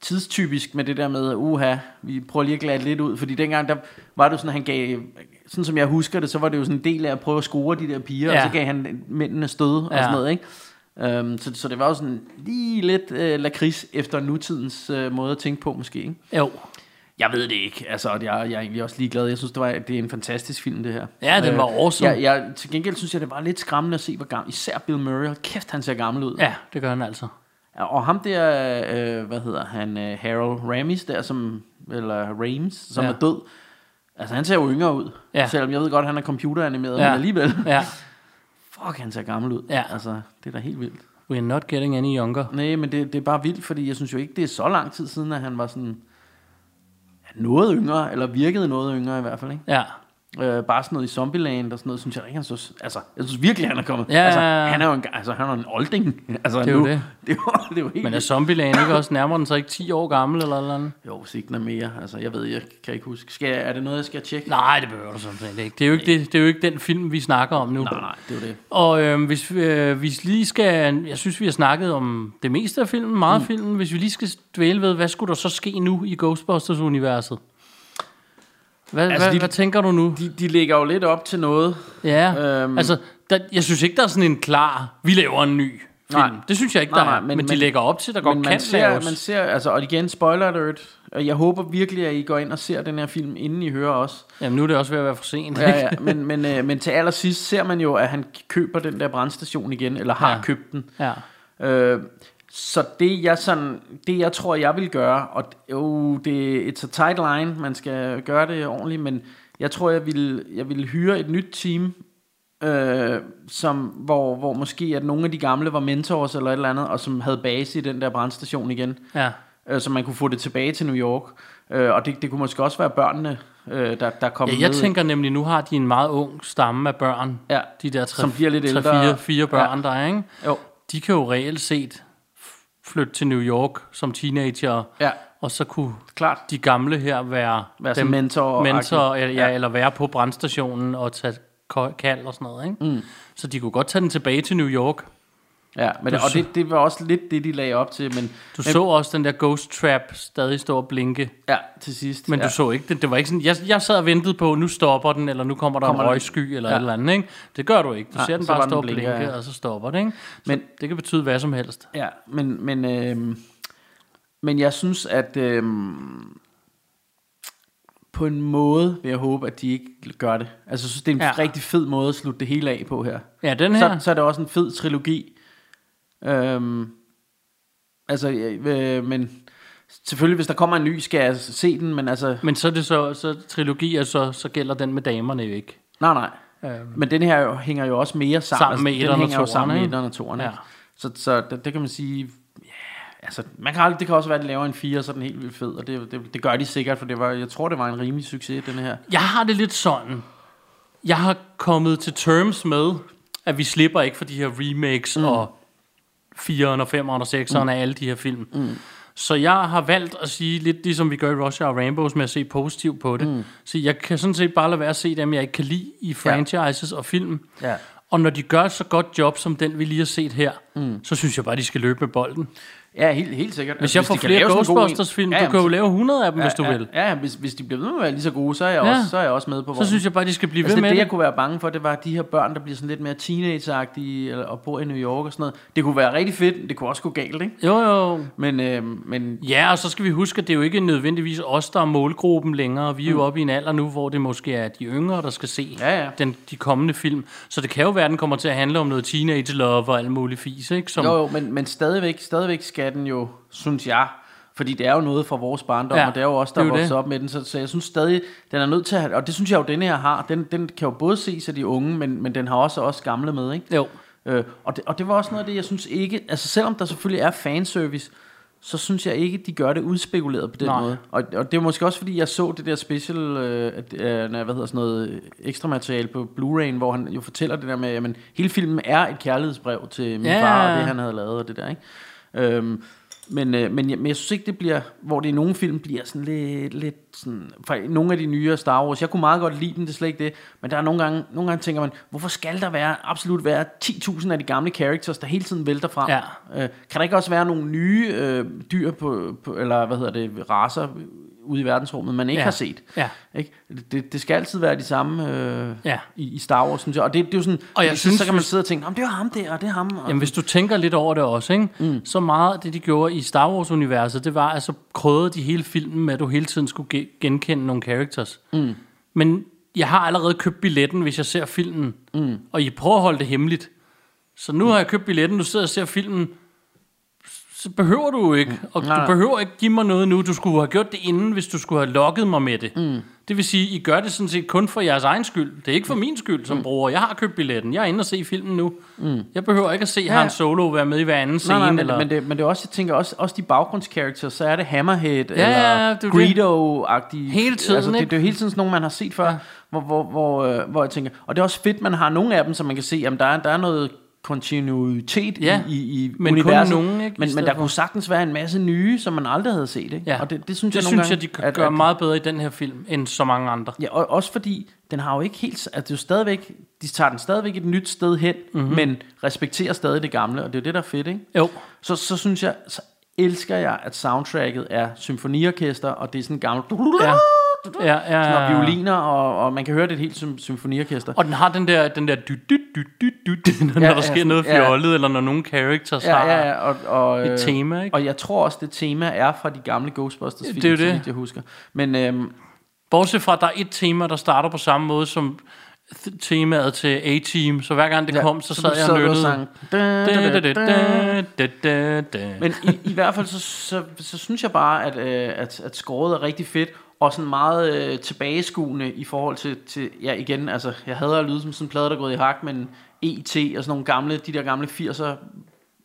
Speaker 1: tidstypisk med det der med, uha, vi prøver lige at glade lidt ud, fordi dengang der var det sådan, at han gav, sådan som jeg husker det, så var det jo sådan en del af at prøve at score de der piger, ja. Og så gav han mændene stød og
Speaker 4: Ja.
Speaker 1: sådan noget, ikke? Um, så, så det var jo sådan lige lidt øh, lakrids efter nutidens øh, måde at tænke på måske, ikke?
Speaker 4: jo.
Speaker 1: Jeg ved det ikke, altså, og jeg, jeg er egentlig også ligeglad. Jeg synes, det, var, det er en fantastisk film, det her.
Speaker 4: Ja, den var awesome.
Speaker 1: Jeg, jeg, til gengæld synes jeg, det var lidt skræmmende at se, hvor gammel, især Bill Murray, kæft, han ser gammel ud.
Speaker 4: Ja, det gør han altså.
Speaker 1: Og ham der, øh, hvad hedder han, øh, Harold Ramis der, som, eller Rames, som
Speaker 4: Ja.
Speaker 1: er død. Altså, han ser jo yngre ud.
Speaker 4: Ja.
Speaker 1: Selvom jeg ved godt, han er computeranimeret,
Speaker 4: Ja.
Speaker 1: men alligevel.
Speaker 4: Ja,
Speaker 1: Fuck, han ser gammel ud.
Speaker 4: Ja.
Speaker 1: Altså, det er da helt vildt.
Speaker 4: we're not getting any younger.
Speaker 1: Nej, men det, det er bare vildt, fordi jeg synes jo ikke, det er så lang tid siden, at han var sådan noget yngre, eller virkede noget yngre i hvert fald, ikke?
Speaker 4: Ja,
Speaker 1: Øh, bare sådan noget i Zombieland og sådan noget, synes jeg ikke, han så... Altså, jeg synes virkelig, han er kommet...
Speaker 4: Ja,
Speaker 1: altså, han er jo en, altså, han er en olding. Altså,
Speaker 4: Det er jo
Speaker 1: nu,
Speaker 4: det.
Speaker 1: Det er jo, det er jo helt
Speaker 4: men er. Zombieland ikke også nærmere den så ikke 10 år gammel eller eller andet?
Speaker 1: Jo, hvis ikke den er mere. Altså, jeg ved, jeg kan ikke huske. Skal er det noget, jeg skal tjekke?
Speaker 4: Nej, det behøver du sådan set ikke. Det er jo ikke, det, det er jo ikke den film, vi snakker om nu.
Speaker 1: Nej, nej, det er jo det.
Speaker 4: Og øh, hvis vi, øh, hvis lige skal... Jeg synes, vi har snakket om det meste af filmen, meget af filmen. Hvis vi lige skal dvæle ved, hvad skulle der så ske nu i Ghostbusters-universet? Hvad,
Speaker 1: Altså,
Speaker 4: hvad,
Speaker 1: de-
Speaker 4: hvad tænker du nu?
Speaker 1: De, de lægger jo lidt op til noget.
Speaker 4: Ja,
Speaker 1: Øhm.
Speaker 4: altså, der, jeg synes ikke, der er sådan en klar, vi laver en ny film.
Speaker 1: Nej.
Speaker 4: Det synes jeg ikke,
Speaker 1: Nej,
Speaker 4: der
Speaker 1: nej,
Speaker 4: er.
Speaker 1: men-
Speaker 4: Men, men de lægger op til, der godt
Speaker 1: Men
Speaker 4: kan
Speaker 1: man ser,
Speaker 4: laves.
Speaker 1: man ser, altså, og igen, spoiler alert. Jeg håber virkelig, at I går ind og ser den her film, inden I hører os.
Speaker 4: Jamen, nu er det også ved at være for sent.
Speaker 1: Ja,
Speaker 4: ikke?
Speaker 1: ja, men, men, øh, men til allersidst ser man jo, at han køber den der brandstation igen, eller har. Ja. købt den.
Speaker 4: ja.
Speaker 1: Øh, så det jeg sådan, det jeg tror jeg vil gøre, og jo, det it's a tight line, man skal gøre det ordentligt, men jeg tror jeg vil, jeg vil hyre et nyt team, øh, som, hvor, hvor måske at nogle af de gamle var mentors eller et eller andet, og som havde base i den der brandstation igen,
Speaker 4: ja.
Speaker 1: øh, så man kunne få det tilbage til New York. Øh, og det, det kunne måske også være børnene, øh, der, der kom
Speaker 4: Ja, jeg
Speaker 1: med.
Speaker 4: tænker nemlig, nu har de en meget ung stamme af børn.
Speaker 1: Ja,
Speaker 4: De der tre,
Speaker 1: som bliver lidt
Speaker 4: tre,
Speaker 1: ældre.
Speaker 4: fire, fire børn,
Speaker 1: Ja.
Speaker 4: der er, ikke?
Speaker 1: Jo,
Speaker 4: De kan jo reelt set flytte til New York som teenager,
Speaker 1: ja,
Speaker 4: og så kunne
Speaker 1: klart.
Speaker 4: de gamle her være,
Speaker 1: Være sådan mentor-
Speaker 4: mentor eller, ja,
Speaker 1: Ja.
Speaker 4: eller være på brandstationen og tage kald og sådan noget. Ikke? Mm. Så de kunne godt tage den tilbage til New York.
Speaker 1: Ja, men,
Speaker 4: Du
Speaker 1: og det, det var også lidt det, de lagde op til, men,
Speaker 4: Du
Speaker 1: men
Speaker 4: så også den der ghost trap stadig stå og blinke,
Speaker 1: ja, til sidst.
Speaker 4: men
Speaker 1: ja.
Speaker 4: du så ikke den. Det var ikke sådan, jeg, jeg sad og ventede på, nu stopper den, eller nu kommer der
Speaker 1: Kommer
Speaker 4: en røgsky, eller
Speaker 1: Ja.
Speaker 4: ja. et eller andet. Ikke? Det gør du ikke. Du
Speaker 1: Nej,
Speaker 4: ser den bare stå og blinke,
Speaker 1: ja.
Speaker 4: og så stopper det. Ikke? Så
Speaker 1: Men-
Speaker 4: det kan betyde hvad som helst.
Speaker 1: Ja, men, men, øhm, men jeg synes, at øhm, på en måde vil jeg håbe, at de ikke gør det. Altså, jeg synes, det er en ja.
Speaker 4: Ja.
Speaker 1: rigtig fed måde at slutte det hele af på her.
Speaker 4: Ja, den her.
Speaker 1: Så, så er det også en fed trilogi. Øhm, altså, øh, men selvfølgelig, hvis der kommer en ny, skal jeg se den, men altså,
Speaker 4: Men så er det så, så trilogier, så, så gælder den med damerne jo ikke.
Speaker 1: nej, nej.
Speaker 4: Øhm,
Speaker 1: Men den her jo, hænger jo også mere sammen.
Speaker 4: Sammen med
Speaker 1: den
Speaker 4: etteren og
Speaker 1: sammen med etteren og toeren.
Speaker 4: Ja.
Speaker 1: Så, så det, det, kan man sige... Ja, altså, man kan aldrig, det kan også være, at de laver en 4, så er den helt vildt fed. Og det, det, det gør de sikkert, for det var, jeg tror, det var en rimelig succes, den her.
Speaker 4: Jeg har det lidt sådan. Jeg har kommet til terms med, at vi slipper ikke for de her remakes mm. og 4'eren og 5'eren og 6'eren mm. af alle de her film. Mm. Så jeg har valgt at sige, lidt ligesom vi gør i Russia og Rainbows, med at se positivt på det. Mm. Så jeg kan sådan set bare lade være at se dem, jeg ikke kan lide i franchises ja. og film.
Speaker 1: Ja.
Speaker 4: Og når de gør så godt job, som den vi lige har set her, mm. så synes jeg bare, de skal løbe med bolden.
Speaker 1: Ja, helt, helt sikkert.
Speaker 4: Hvis jeg får
Speaker 1: de kan
Speaker 4: flere Ghostbusters-film,
Speaker 1: Ja,
Speaker 4: du kan jo lave 100 af dem,
Speaker 1: ja,
Speaker 4: hvis du
Speaker 1: ja,
Speaker 4: vil.
Speaker 1: Ja, ja hvis, hvis de bliver ved med at være lige så gode, så er jeg,
Speaker 4: Ja.
Speaker 1: også, så er jeg også med på
Speaker 4: Så synes jeg bare, de skal blive
Speaker 1: Altså
Speaker 4: ved
Speaker 1: det,
Speaker 4: med
Speaker 1: det,
Speaker 4: det.
Speaker 1: jeg kunne være bange for, det var de her børn, der bliver sådan lidt mere teenage-agtige, og bor i New York og sådan noget. Det kunne være rigtig fedt, det kunne også gå galt, ikke?
Speaker 4: Jo, jo.
Speaker 1: Men, øh, men
Speaker 4: Ja, og så skal vi huske, at det er jo ikke nødvendigvis os, der er målgruppen længere. Vi er jo oppe i en alder nu, hvor det måske er de yngre, der skal se
Speaker 1: Mm. Ja, ja.
Speaker 4: Den, de kommende film. Så det kan jo være, at den kommer til at handle om noget teenage love og alt muligt fis, ikke? Som,
Speaker 1: Jo, jo, men, men stadigvæk, stadigvæk skal den jo, synes jeg, fordi det er jo noget fra vores barndom,
Speaker 4: Ja,
Speaker 1: og det er jo også der
Speaker 4: er
Speaker 1: er vokset op med den, så, så jeg synes stadig, den er nødt til at have, og det synes jeg jo, denne her har, den, den kan jo både ses af de unge, men, men den har også også gamle med, ikke?
Speaker 4: Jo.
Speaker 1: Øh, og, det, og det var også noget af det, jeg synes ikke, altså selvom der selvfølgelig er fanservice, så synes jeg ikke, de gør det udspekuleret på den
Speaker 4: Nej.
Speaker 1: måde. Og, og det er måske også, fordi jeg så det der special, øh, øh, hvad hedder sådan noget, ekstra materiale på Blu-ray, hvor han jo fortæller det der med, at hele filmen er et kærlighedsbrev til min
Speaker 4: Ja,
Speaker 1: far, og det han havde lavet, og det der, ikke? Øhm, men, øh, men, jeg, men jeg synes ikke, det bliver, hvor det i nogle film bliver sådan lidt, lidt sådan, for nogle af de nyere Star Wars, jeg kunne meget godt lide dem, det er slet ikke det, men der er nogle gange, nogle gange tænker man, hvorfor skal der være, absolut være 10.000 af de gamle characters, der hele tiden vælter frem?
Speaker 4: Ja.
Speaker 1: Øh, kan der ikke også være nogle nye øh, dyr på, på, eller hvad hedder det, raser ude i verdensrummet, man ikke
Speaker 4: Ja.
Speaker 1: har set?
Speaker 4: Ja.
Speaker 1: Ikke? Det, det skal altid være de samme øh,
Speaker 4: Ja.
Speaker 1: i, i Star Wars, synes jeg. Og det, det er jo sådan,
Speaker 4: Og jeg
Speaker 1: så,
Speaker 4: synes,
Speaker 1: så kan man sidde og tænke, "Nå, men det er ham der, og det er ham. Og,
Speaker 4: Jamen, hvis du tænker lidt over det også, ikke? Mm. så meget af det, de gjorde i Star Wars-universet, det var, altså krødede de hele filmen med, at du hele tiden skulle ge- genkende nogle characters. Mm. Men jeg har allerede købt billetten, hvis jeg ser filmen, mm. og I prøver at holde det hemmeligt. Så nu har jeg købt billetten, du sidder og ser filmen, så behøver du ikke. Og
Speaker 1: Nej,
Speaker 4: du behøver ikke give mig noget nu. Du skulle have gjort det inden, hvis du skulle have logget mig med det. Mm. Det vil sige, I gør det sådan set kun for jeres egen skyld. Det er ikke for min skyld som bruger. Jeg har købt billetten. Jeg er inde og se filmen nu. Mm. Jeg behøver ikke at se ja. Han Solo være med i hver anden scene.
Speaker 1: Nej, nej, men,
Speaker 4: eller...
Speaker 1: men, det, men det er også, jeg tænker også, også de baggrundscharakters, så er det Hammerhead,
Speaker 4: Ja,
Speaker 1: eller
Speaker 4: ja.
Speaker 1: Greedo-agtige.
Speaker 4: Hele tiden,
Speaker 1: altså, det, det, er jo hele tiden sådan nogle, man har set før,
Speaker 4: Ja.
Speaker 1: ja. hvor, hvor, hvor, øh, hvor jeg tænker, og det er også fedt, man har nogle af dem, så man kan se, jamen der er, der er noget kontinuitet
Speaker 4: Ja,
Speaker 1: i, i,
Speaker 4: men kun
Speaker 1: universet.
Speaker 4: nogen, ikke,
Speaker 1: men, men der
Speaker 4: for.
Speaker 1: kunne sagtens være en masse nye, som man aldrig havde set, ikke?
Speaker 4: Ja.
Speaker 1: Og det, det synes
Speaker 4: det
Speaker 1: jeg nogle
Speaker 4: synes
Speaker 1: gange,
Speaker 4: jeg, de kan gøre meget bedre i den her film, end så mange andre.
Speaker 1: Ja, og også fordi, den har jo ikke helt... Altså, det er jo stadigvæk... De tager den stadigvæk et nyt sted hen,
Speaker 4: Mhm.
Speaker 1: mm-hmm. men respekterer stadig det gamle, og det er jo det, der er fedt, ikke?
Speaker 4: Jo.
Speaker 1: Så, så synes jeg... Så elsker jeg, at soundtracket er symfoniorkester, og det er sådan en gammel...
Speaker 4: Ja. Ja, ja,
Speaker 1: Sådan, og
Speaker 4: ja.
Speaker 1: violiner, og, og man kan høre det et helt sym- symfoniorkester.
Speaker 4: Og den har den der, den der dy, dy, dy, dy, dy, når
Speaker 1: Ja,
Speaker 4: der
Speaker 1: ja,
Speaker 4: sker noget
Speaker 1: ja.
Speaker 4: fjollet, eller når nogle characters har...
Speaker 1: Ja, ja, ja, og, og,
Speaker 4: et
Speaker 1: øh,
Speaker 4: tema, ikke?
Speaker 1: Og jeg tror også, det tema er fra de gamle Ghostbusters film,
Speaker 4: Det er det.
Speaker 1: vidt jeg husker. Men øhm,
Speaker 4: Bortset fra, at der er et tema, der starter på samme måde som temaet til A-Team, så hver gang det
Speaker 1: ja,
Speaker 4: kom, så,
Speaker 1: så
Speaker 4: sad jeg og. Men,
Speaker 1: Men i, i hvert fald, så, så, så synes jeg bare, at, øh, at, at scoret er rigtig fedt, og sådan meget øh, tilbageskuende i forhold til, til, ja igen, altså, jeg hader at lyde som sådan en plade, der er gået i hak, men E.T. og sådan nogle gamle, de der gamle 80'er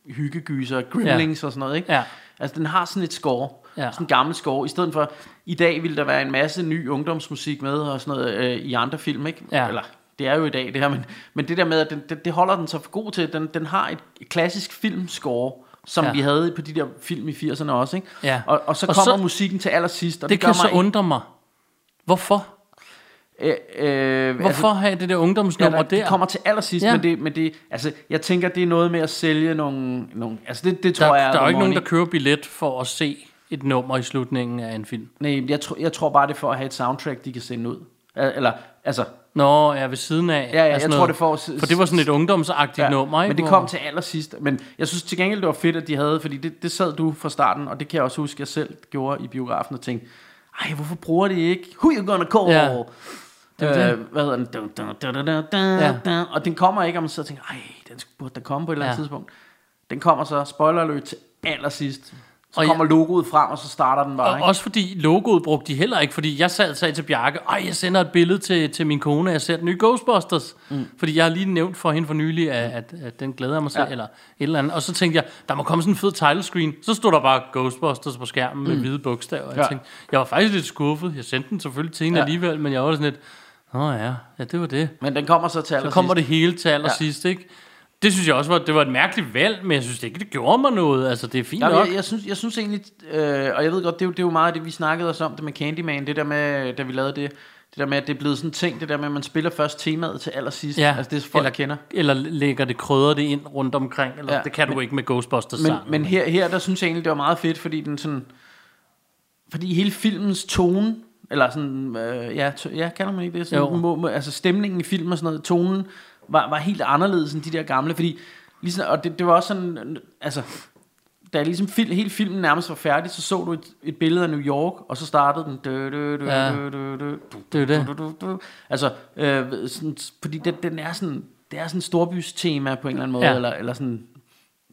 Speaker 1: hyggegyser, Gremlings ja. og sådan noget, ikke?
Speaker 4: Ja.
Speaker 1: Altså, den har sådan et score,
Speaker 4: Ja.
Speaker 1: sådan en gammel score, i stedet for, i dag ville der være en masse ny ungdomsmusik med, og sådan noget øh, i andre film, ikke?
Speaker 4: Ja.
Speaker 1: Eller, det er jo i dag, det her, men, men det der med, at den, det, det holder den så for god til, den, den har et klassisk filmscore, som
Speaker 4: Ja.
Speaker 1: ja. vi havde på de der film i 80'erne også, ikke?
Speaker 4: Ja.
Speaker 1: Og, og så
Speaker 4: Og
Speaker 1: kommer
Speaker 4: så-
Speaker 1: musikken til allersidst, og
Speaker 4: det
Speaker 1: det,
Speaker 4: kan
Speaker 1: gør
Speaker 4: så
Speaker 1: mig
Speaker 4: undre mig. Hvorfor?
Speaker 1: øh, øh,
Speaker 4: Hvorfor have det der
Speaker 1: Ja,
Speaker 4: ungdomsnummer
Speaker 1: der,
Speaker 4: der?
Speaker 1: det kommer til allersidst,
Speaker 4: Ja.
Speaker 1: ja. men, det, men det, altså, jeg tænker, det er noget med at sælge nogle, nogle altså det, det tror
Speaker 4: der,
Speaker 1: jeg
Speaker 4: der er jo ikke nogen, der køber billet for at se et nummer i slutningen af en film.
Speaker 1: Nej, jeg, tror, jeg tror bare, det er for at have et soundtrack, de kan sende ud. Eller, altså,
Speaker 4: Nå, ja, ved siden af.
Speaker 1: Ja, ja,
Speaker 4: sådan
Speaker 1: jeg tror,
Speaker 4: noget.
Speaker 1: det er for
Speaker 4: det var sådan et ungdomsagtigt
Speaker 1: ja,
Speaker 4: nummer, ikke?
Speaker 1: men det kom til allersidst. Men jeg synes til gengæld, det var fedt, at de havde, fordi det, det sad du fra starten, og det kan jeg også huske, jeg selv gjorde i biografen og tænkte, ej, hvorfor bruger de ikke? Who you gonna call?
Speaker 4: Ja.
Speaker 1: Ja.
Speaker 4: Det
Speaker 1: Øh, hvad hedder den? Dun, dun, dun, dun, dun, dun,
Speaker 4: Ja.
Speaker 1: Og den kommer ikke, og man sidder og tænker, ej, den skulle- burde der komme på et eller andet
Speaker 4: Ja.
Speaker 1: tidspunkt. Den kommer så, spoiler alert, til allersidst. Så
Speaker 4: Og jeg-
Speaker 1: kommer logoet frem, og så starter den bare,
Speaker 4: Og
Speaker 1: ikke?
Speaker 4: også fordi logoet brugte de heller ikke, fordi jeg sad og sagde til Bjarke, ej, jeg sender et billede til, til min kone, jeg ser den nye Ghostbusters. Mm. Fordi jeg har lige nævnt for hende for nylig, at, at, at den glæder jeg mig til, ja.
Speaker 1: Ja.
Speaker 4: eller et eller andet. Og så tænkte jeg, der må komme sådan en fed title screen. Så stod der bare Ghostbusters på skærmen med hvide bogstaver. Jeg,
Speaker 1: Ja.
Speaker 4: tænkte, jeg var faktisk lidt skuffet. Jeg sendte den selvfølgelig til hende
Speaker 1: Ja.
Speaker 4: alligevel, men jeg var sådan lidt, åh ja, ja, det var det.
Speaker 1: Men den kommer så til
Speaker 4: Så
Speaker 1: allersidst.
Speaker 4: kommer det hele til allersidst, ikke? Det synes jeg også var, det var et mærkeligt valg, men jeg synes ikke, det gjorde mig noget. Altså, det er fint
Speaker 1: Ja,
Speaker 4: nok.
Speaker 1: jeg, jeg, synes, jeg synes egentlig, øh, og jeg ved godt, det er, jo, det er jo meget af det, vi snakkede os om, det med Candyman, det der med, da vi lavede det, det der med, at det er blevet sådan en ting, det der med, at man spiller først temaet til allersidst,
Speaker 4: Ja,
Speaker 1: altså det folk
Speaker 4: eller,
Speaker 1: kender.
Speaker 4: Eller lægger det, krydder det ind rundt omkring, eller
Speaker 1: Ja,
Speaker 4: det kan du ikke med Ghostbusters
Speaker 1: Men,
Speaker 4: sammen.
Speaker 1: men her, her, der synes jeg egentlig, det var meget fedt, fordi den sådan, fordi hele filmens tone, eller sådan, øh, ja, to, ja, kalder man ikke det? Sådan, må, må, altså stemningen i filmen og sådan noget, tonen var, var helt anderledes end de der gamle, fordi, ligesom, og det, det var også sådan, altså, da ligesom fil, hele filmen nærmest var færdig, så så du et, et billede af New York, og så startede den. Dø, dø, dø,
Speaker 4: Ja.
Speaker 1: dø, dø, dø,
Speaker 4: Det det.
Speaker 1: du, du, du. Altså, øh, sådan, fordi den, den er sådan, det er sådan en storbystema på en eller anden måde,
Speaker 4: ja.
Speaker 1: eller, eller sådan,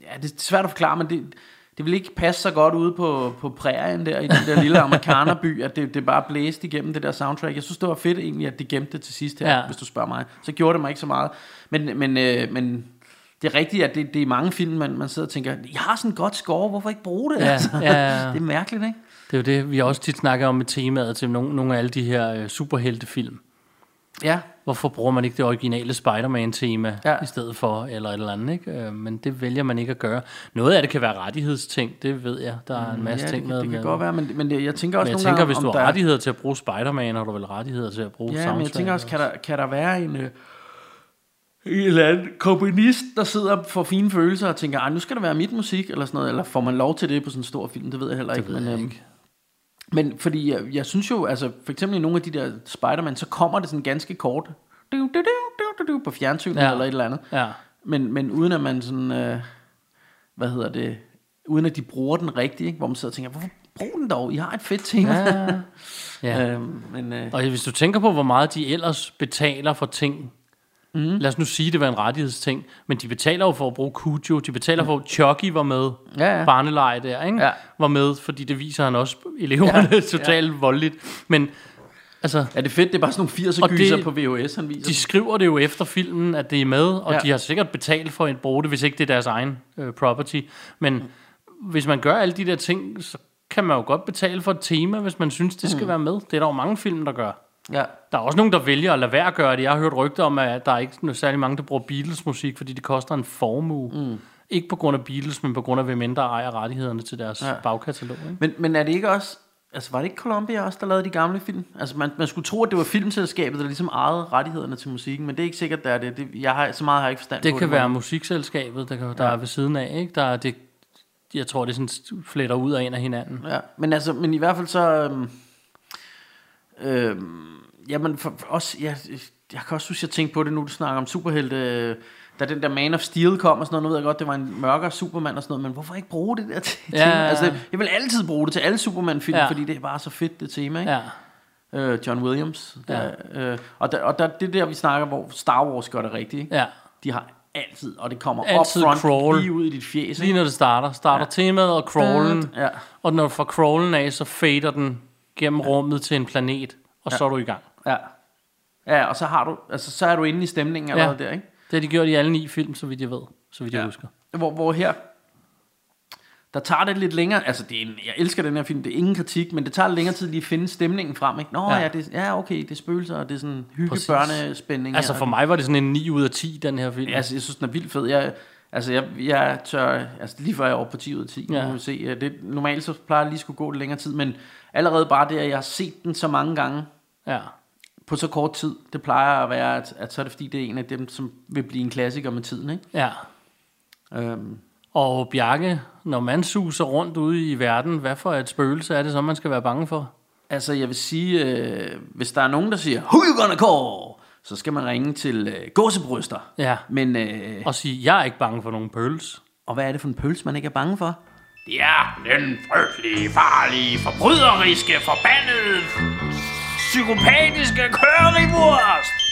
Speaker 1: ja, det er svært at forklare, men det, det vil ikke passe så godt ude på, på prærien der, i den der lille amerikanerby, at det, det bare blæste igennem det der soundtrack. Jeg synes, det var fedt egentlig, at de gemte det til sidst her,
Speaker 4: Ja.
Speaker 1: hvis du spørger mig. Så gjorde det mig ikke så meget. Men, men, øh, men det er rigtigt, at det, det er mange film, man, man sidder og tænker, jeg har sådan et godt score, hvorfor ikke bruge det?
Speaker 4: Ja,
Speaker 1: altså,
Speaker 4: ja, ja.
Speaker 1: Det er mærkeligt, ikke?
Speaker 4: Det er jo det, vi også tit snakket om med temaet til nogle, nogle af alle de her øh, superheltefilm.
Speaker 1: Ja,
Speaker 4: Hvorfor bruger man ikke det originale Spider-Man-tema ja. I stedet for, eller et eller andet, ikke? Øh, Men det vælger man ikke at gøre. Noget af det kan være rettighedsting, det ved jeg. Der er en masse
Speaker 1: ja
Speaker 4: ting
Speaker 1: det,
Speaker 4: med.
Speaker 1: det kan
Speaker 4: med-
Speaker 1: godt være, men, men det, jeg tænker også
Speaker 4: Men jeg
Speaker 1: nogle
Speaker 4: tænker,
Speaker 1: gange,
Speaker 4: hvis du har
Speaker 1: der er-
Speaker 4: rettigheder til at bruge Spider-Man, har du vel rettigheder til at bruge
Speaker 1: Ja, men jeg tænker også, kan der, kan der være en, øh, en eller anden komponist, der sidder for fine følelser og tænker, "Ej, nu skal der være mit musik, eller sådan noget, eller får man lov til det på sådan en stor film, det ved jeg heller ikke.
Speaker 4: ved
Speaker 1: men,
Speaker 4: jeg
Speaker 1: øhm,
Speaker 4: ikke.
Speaker 1: Men fordi jeg, jeg synes jo, altså for eksempel i nogle af de der Spider-Man, så kommer det sådan ganske kort du, du, du, du, du, du, på fjernsynet
Speaker 4: Ja.
Speaker 1: eller et eller andet.
Speaker 4: Ja.
Speaker 1: Men, men uden at man sådan, øh, hvad hedder det, uden at de bruger den rigtigt, ikke? hvor man sidder og tænker, hvorfor brug den dog, I har et fedt tema.
Speaker 4: Ja. ja.
Speaker 1: øhm, men, øh,
Speaker 4: Og hvis du tænker på, hvor meget de ellers betaler for ting, mm. lad os nu sige, det var en rettighedsting, men de betaler jo for at bruge Cujo, de betaler for, at Chucky var med,
Speaker 1: Ja, ja.
Speaker 4: barneleje der, ikke?
Speaker 1: Ja.
Speaker 4: var med, fordi det viser han også eleverne ja. totalt ja. voldeligt. Men altså,
Speaker 1: er det fedt, det er bare sådan nogle 80'er
Speaker 4: Og
Speaker 1: gyser
Speaker 4: det-
Speaker 1: på VHS, han viser.
Speaker 4: de skriver det jo efter filmen, at det er med, og. Ja. de har sikkert betalt for at bruge det, hvis ikke det er deres egen øh, property. Men mm. hvis man gør alle de der ting, så kan man jo godt betale for et tema, hvis man synes, det skal mm. være med. Det er der jo mange film, der gør.
Speaker 1: Ja.
Speaker 4: Der er også nogen, der vælger at lade være at gøre det. Jeg har hørt rygter om, at der er ikke er særlig mange, der bruger Beatles-musik, fordi det koster en formue. Mm. Ikke på grund af Beatles, men på grund af, hvem end der ejer rettighederne til deres ja.
Speaker 1: Ja.
Speaker 4: bagkatalog. Ikke?
Speaker 1: Men, men er det ikke også... Altså, var det ikke Columbia også, der lavede de gamle film? Altså, man, man skulle tro, at det var filmselskabet, der ligesom ejede rettighederne til musikken, men det er ikke sikkert, der er det. det jeg har, så meget har jeg ikke forstand
Speaker 4: Det
Speaker 1: på
Speaker 4: kan være musikselskabet, der, kan, der er ved siden af. Ikke? Der er det, jeg tror, det sådan fletter ud af en af hinanden.
Speaker 1: Ja, men altså, men i hvert fald så... Øhm, øhm, jamen, for, for os, jeg, jeg kan også huske, jeg tænkte på det, nu du snakker om superhelte, øh, da den der Man of Steel kom og sådan noget, nu ved jeg godt, det var en mørkere Superman og sådan noget, men hvorfor ikke bruge det der til
Speaker 4: Ja,
Speaker 1: tema?
Speaker 4: ja, ja.
Speaker 1: Altså, jeg vil altid bruge det til alle Superman-film,
Speaker 4: Ja.
Speaker 1: ja. fordi det er bare så fedt, det tema, ikke?
Speaker 4: Ja.
Speaker 1: øh, John Williams.
Speaker 4: Ja.
Speaker 1: Der, øh, og der, og der, det er der, vi snakker, hvor Star Wars gør det rigtigt. Ikke?
Speaker 4: ja.
Speaker 1: De har altid, og det kommer
Speaker 4: Altid
Speaker 1: up front,
Speaker 4: crawl.
Speaker 1: lige ud i dit fjes.
Speaker 4: Lige når det starter. Starter ja. temaet og crawlen.
Speaker 1: Ja.
Speaker 4: Og når får crawlen af, så fader den gennem rummet til en planet. Og så er du i gang.
Speaker 1: Ja. Ja, og så har du, altså så er du inde i stemningen allerede der, ikke?
Speaker 4: Det har de gjort i alle ni film, så vidt jeg ved. Så vidt jeg
Speaker 1: Ja.
Speaker 4: husker.
Speaker 1: Hvor, hvor her, der tager det lidt længere, altså det er en, jeg elsker den her film, det er ingen kritik, men det tager lidt længere tid lige at finde stemningen frem, ikke? Nå
Speaker 4: Ja.
Speaker 1: ja, ja, det, ja okay, det er spøgelser, og det er sådan hygge børnespænding.
Speaker 4: Altså for mig var det sådan en 9 ud af 10, den her film.
Speaker 1: Ja, altså, jeg synes, den er vildt fed. Jeg, altså, jeg, jeg tør, altså lige før jeg er over på 10 ud af 10, Ja. må vi se. Øh, Det, normalt så plejer det lige skulle gå lidt længere tid, men allerede bare det, at jeg har set den så mange gange,
Speaker 4: ja.
Speaker 1: på så kort tid, det plejer at være, at, at så er det fordi, det er en af dem, som vil blive en klassiker med tiden, ikke?
Speaker 4: ja.
Speaker 1: Øhm,
Speaker 4: Og Bjarke, når man suser rundt ude i verden, hvad for et spøgelse er det så, man skal være bange for?
Speaker 1: altså, jeg vil sige, øh, hvis der er nogen, der siger, who you gonna call? Så skal man ringe til øh, gåsebryster.
Speaker 4: Ja.
Speaker 1: Men, øh,
Speaker 4: Og sige, jeg er ikke bange for nogen pøls.
Speaker 1: og hvad er det for en pøls, man ikke er bange for?
Speaker 8: Det er den frygtelige, farlige, forbryderiske, forbandede, psykopatiske currywurst.